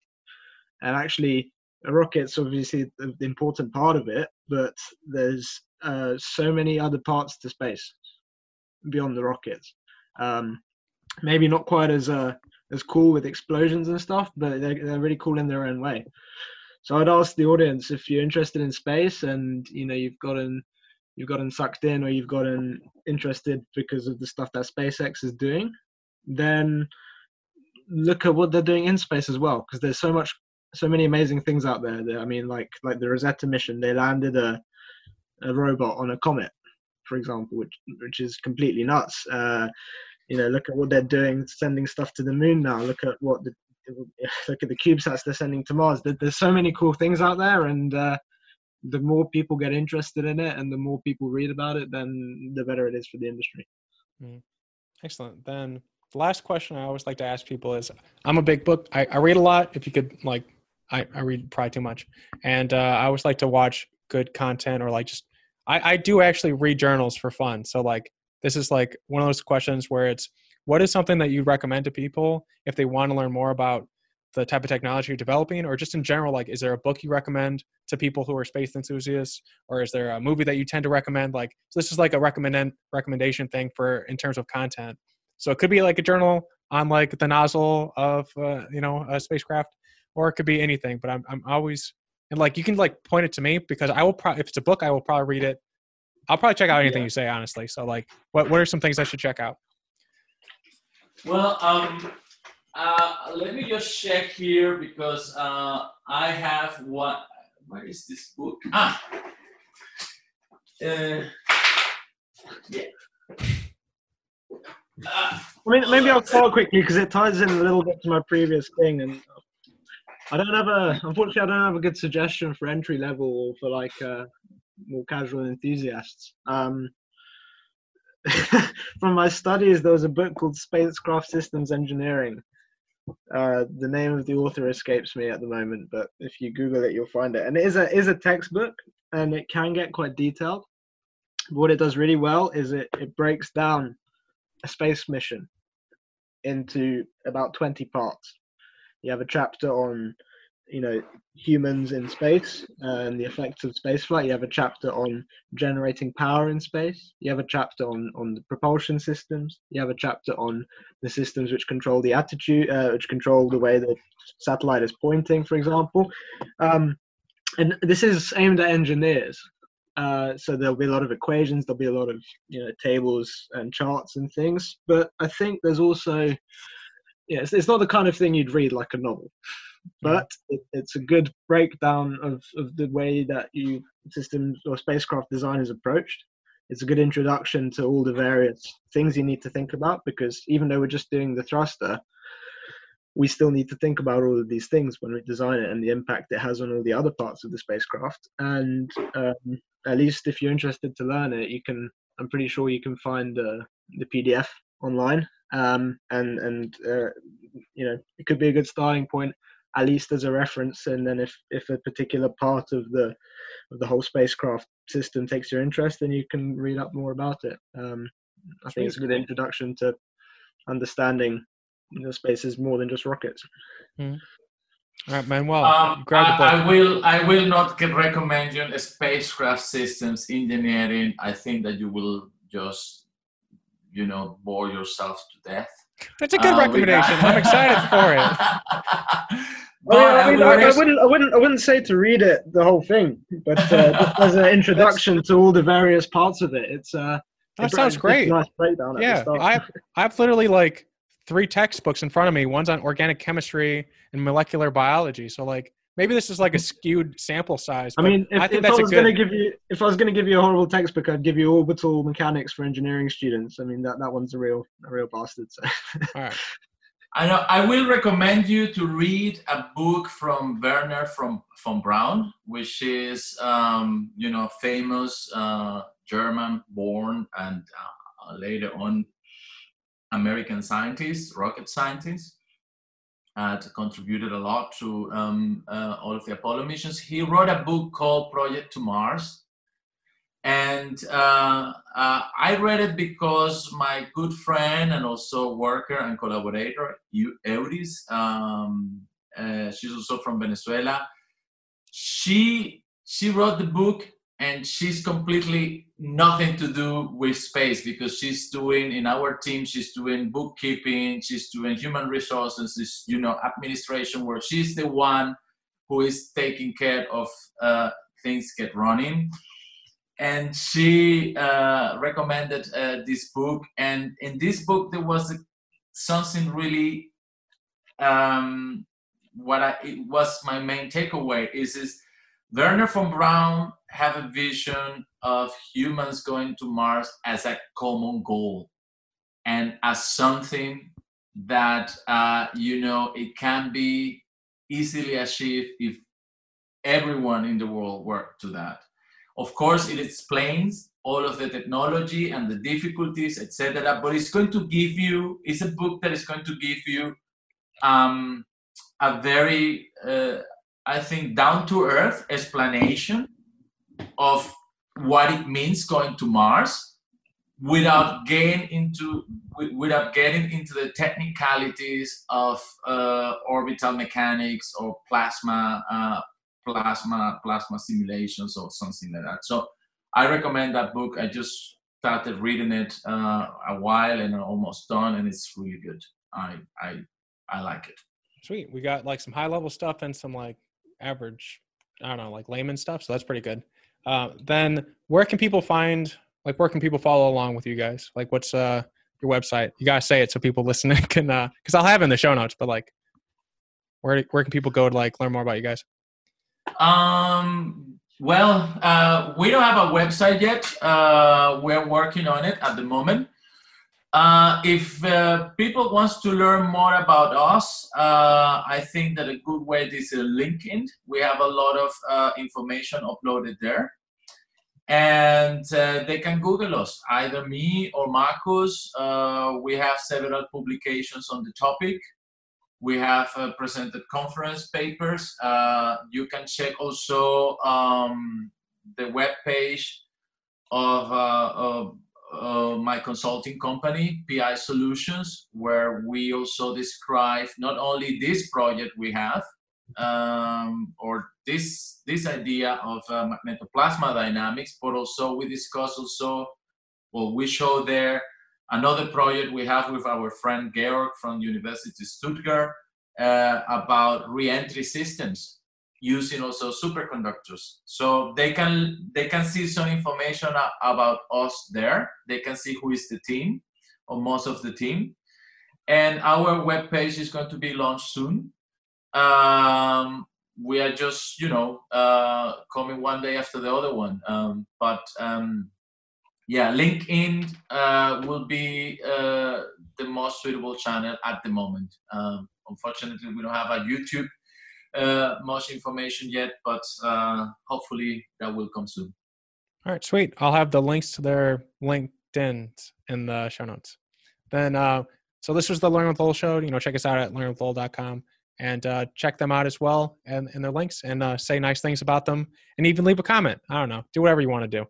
And actually, a rocket's obviously the important part of it, but there's uh, so many other parts to space beyond the rockets. Um, maybe not quite as uh, as cool with explosions and stuff, but they're, they're really cool in their own way. So I'd ask the audience if you're interested in space and you know you've gotten you've gotten sucked in or you've gotten interested because of the stuff that SpaceX is doing, then look at what they're doing in space as well because there's so much so many amazing things out there that, i mean like like the rosetta mission they landed a, a robot on a comet for example which which is completely nuts. Uh, you know look at what they're doing sending stuff to the moon now. Look at what the look at the cubesats they're sending to mars. There's so many cool things out there and uh, the more people get interested in it and the more people read about it then the better it is for the industry. Mm. excellent. Then the last question I always like to ask people is I'm a big book. I, I read a lot. If you could like, I, I read probably too much. And uh, I always like to watch good content or like just, I, I do actually read journals for fun. So like, this is like one of those questions where it's, what is something that you recommend to people if they want to learn more about the type of technology you're developing or just in general like is there a book you recommend to people who are space enthusiasts or is there a movie that you tend to recommend like so this is like a recommend recommendation thing for in terms of content so it could be like a journal on like the nozzle of uh, you know a spacecraft, or it could be anything. But I'm I'm always and like you can like point it to me because I will probably if it's a book I will probably read it. I'll probably check out anything yeah. you say honestly. So like what what are some things I should check out? Well, um, uh, let me just check here because uh, I have what. Where is this book? Ah, uh, yeah. I mean, maybe I'll start quickly because it ties in a little bit to my previous thing, and I don't have a. Unfortunately, I don't have a good suggestion for entry level or for like uh, more casual enthusiasts. Um, from my studies, there was a book called Spacecraft Systems Engineering. Uh, the name of the author escapes me at the moment, but if you Google it, you'll find it. And it is a is a textbook, and it can get quite detailed. But what it does really well is it it breaks down a space mission into about 20 parts. You have a chapter on you know humans in space and the effects of spaceflight. You have a chapter on generating power in space. You have a chapter on on the propulsion systems. You have a chapter on the systems which control the attitude, uh, which control the way the satellite is pointing, for example. Um, and this is aimed at engineers. Uh, so there'll be a lot of equations, there'll be a lot of you know tables and charts and things. But I think there's also, yeah, it's, it's not the kind of thing you'd read like a novel but it, it's a good breakdown of, of the way that you systems or spacecraft design is approached. It's a good introduction to all the various things you need to think about because even though we're just doing the thruster, we still need to think about all of these things when we design it and the impact it has on all the other parts of the spacecraft. And um, at least if you're interested to learn it, you can. I'm pretty sure you can find uh, the PDF online, um, and and uh, you know it could be a good starting point at least as a reference and then if if a particular part of the of the whole spacecraft system takes your interest then you can read up more about it um, i think it's a good introduction to understanding you know, space is more than just rockets mm. All right, Manuel, um, I, I, will. I will not recommend you spacecraft systems engineering. I think that you will just, you know, bore yourself to death. That's a good uh, recommendation. I'm excited for it. But I, mean, I, I, wouldn't, I wouldn't, I wouldn't say to read it the whole thing, but uh, just as an introduction to all the various parts of it, it's uh, that sounds great. Nice breakdown. yeah, I, I've literally like three textbooks in front of me. One's on organic chemistry and molecular biology. So like maybe this is like a skewed sample size. I mean, if I, if I was good... going to give you, if I was going to give you a horrible textbook, I'd give you orbital mechanics for engineering students. I mean, that, that one's a real, a real bastard. So. All right. I know. I will recommend you to read a book from Wernher from von Braun, which is um, you know famous uh, German-born and uh, later on American scientist, rocket scientist. Had contributed a lot to um, uh, all of the Apollo missions. He wrote a book called Project to Mars, and uh, uh, I read it because my good friend and also worker and collaborator, Euris, um, uh, she's also from Venezuela. She she wrote the book and she's completely nothing to do with space because she's doing in our team she's doing bookkeeping she's doing human resources she's, you know administration work she's the one who is taking care of uh, things get running and she uh, recommended uh, this book. And in this book, there was something really um, what I, it was my main takeaway is is Wernher von Braun have a vision of humans going to Mars as a common goal and as something that uh, you know it can be easily achieved if everyone in the world work to that of course, it explains all of the technology and the difficulties, etc. But it's going to give you, it's a book that is going to give you um, a very, uh, I think, down to earth explanation of what it means going to Mars without getting into without getting into the technicalities of uh, orbital mechanics or plasma uh, plasma plasma simulations or something like that. So I recommend that book. I just started reading it uh, a while and I'm almost done, and it's really good. I I I like it. Sweet. We got like some high level stuff and some like average, I don't know, like layman stuff. So that's pretty good. Uh, then where can people find like where can people follow along with you guys? Like what's uh your website? You gotta say it so people listening can uh because I'll have in the show notes, but like where where can people go to like learn more about you guys? Um, well, uh, we don't have a website yet. Uh, we're working on it at the moment. Uh, if uh, people wants to learn more about us, uh, I think that a good way is LinkedIn. We have a lot of uh, information uploaded there. and uh, they can Google us, either me or Marcus. Uh, we have several publications on the topic. We have presented conference papers. You can check also um, the web page of, uh, my consulting company, PI Solutions, where we also describe not only this project we have, um, or this this idea of uh, magnetoplasma dynamics, but also we discuss also, well, we show there another project we have with our friend Georg from University Stuttgart uh, about reentry systems using also superconductors. So they can they can see some information about us there. They can see who is the team or most of the team. And our web page is going to be launched soon. Um, we are just you know uh, coming one day after the other one. Um, but um, yeah, LinkedIn uh, will be uh, the most suitable channel at the moment. Um, unfortunately, we don't have a YouTube much information yet, but uh, hopefully that will come soon. All right, sweet. I'll have the links to their LinkedIn in the show notes. Then, uh, so this was the Learn with Lowell show. You know, check us out at learnwithlowell.com and uh, check them out as well and, and their links and uh, say nice things about them and even leave a comment. I don't know. Do whatever you want to do.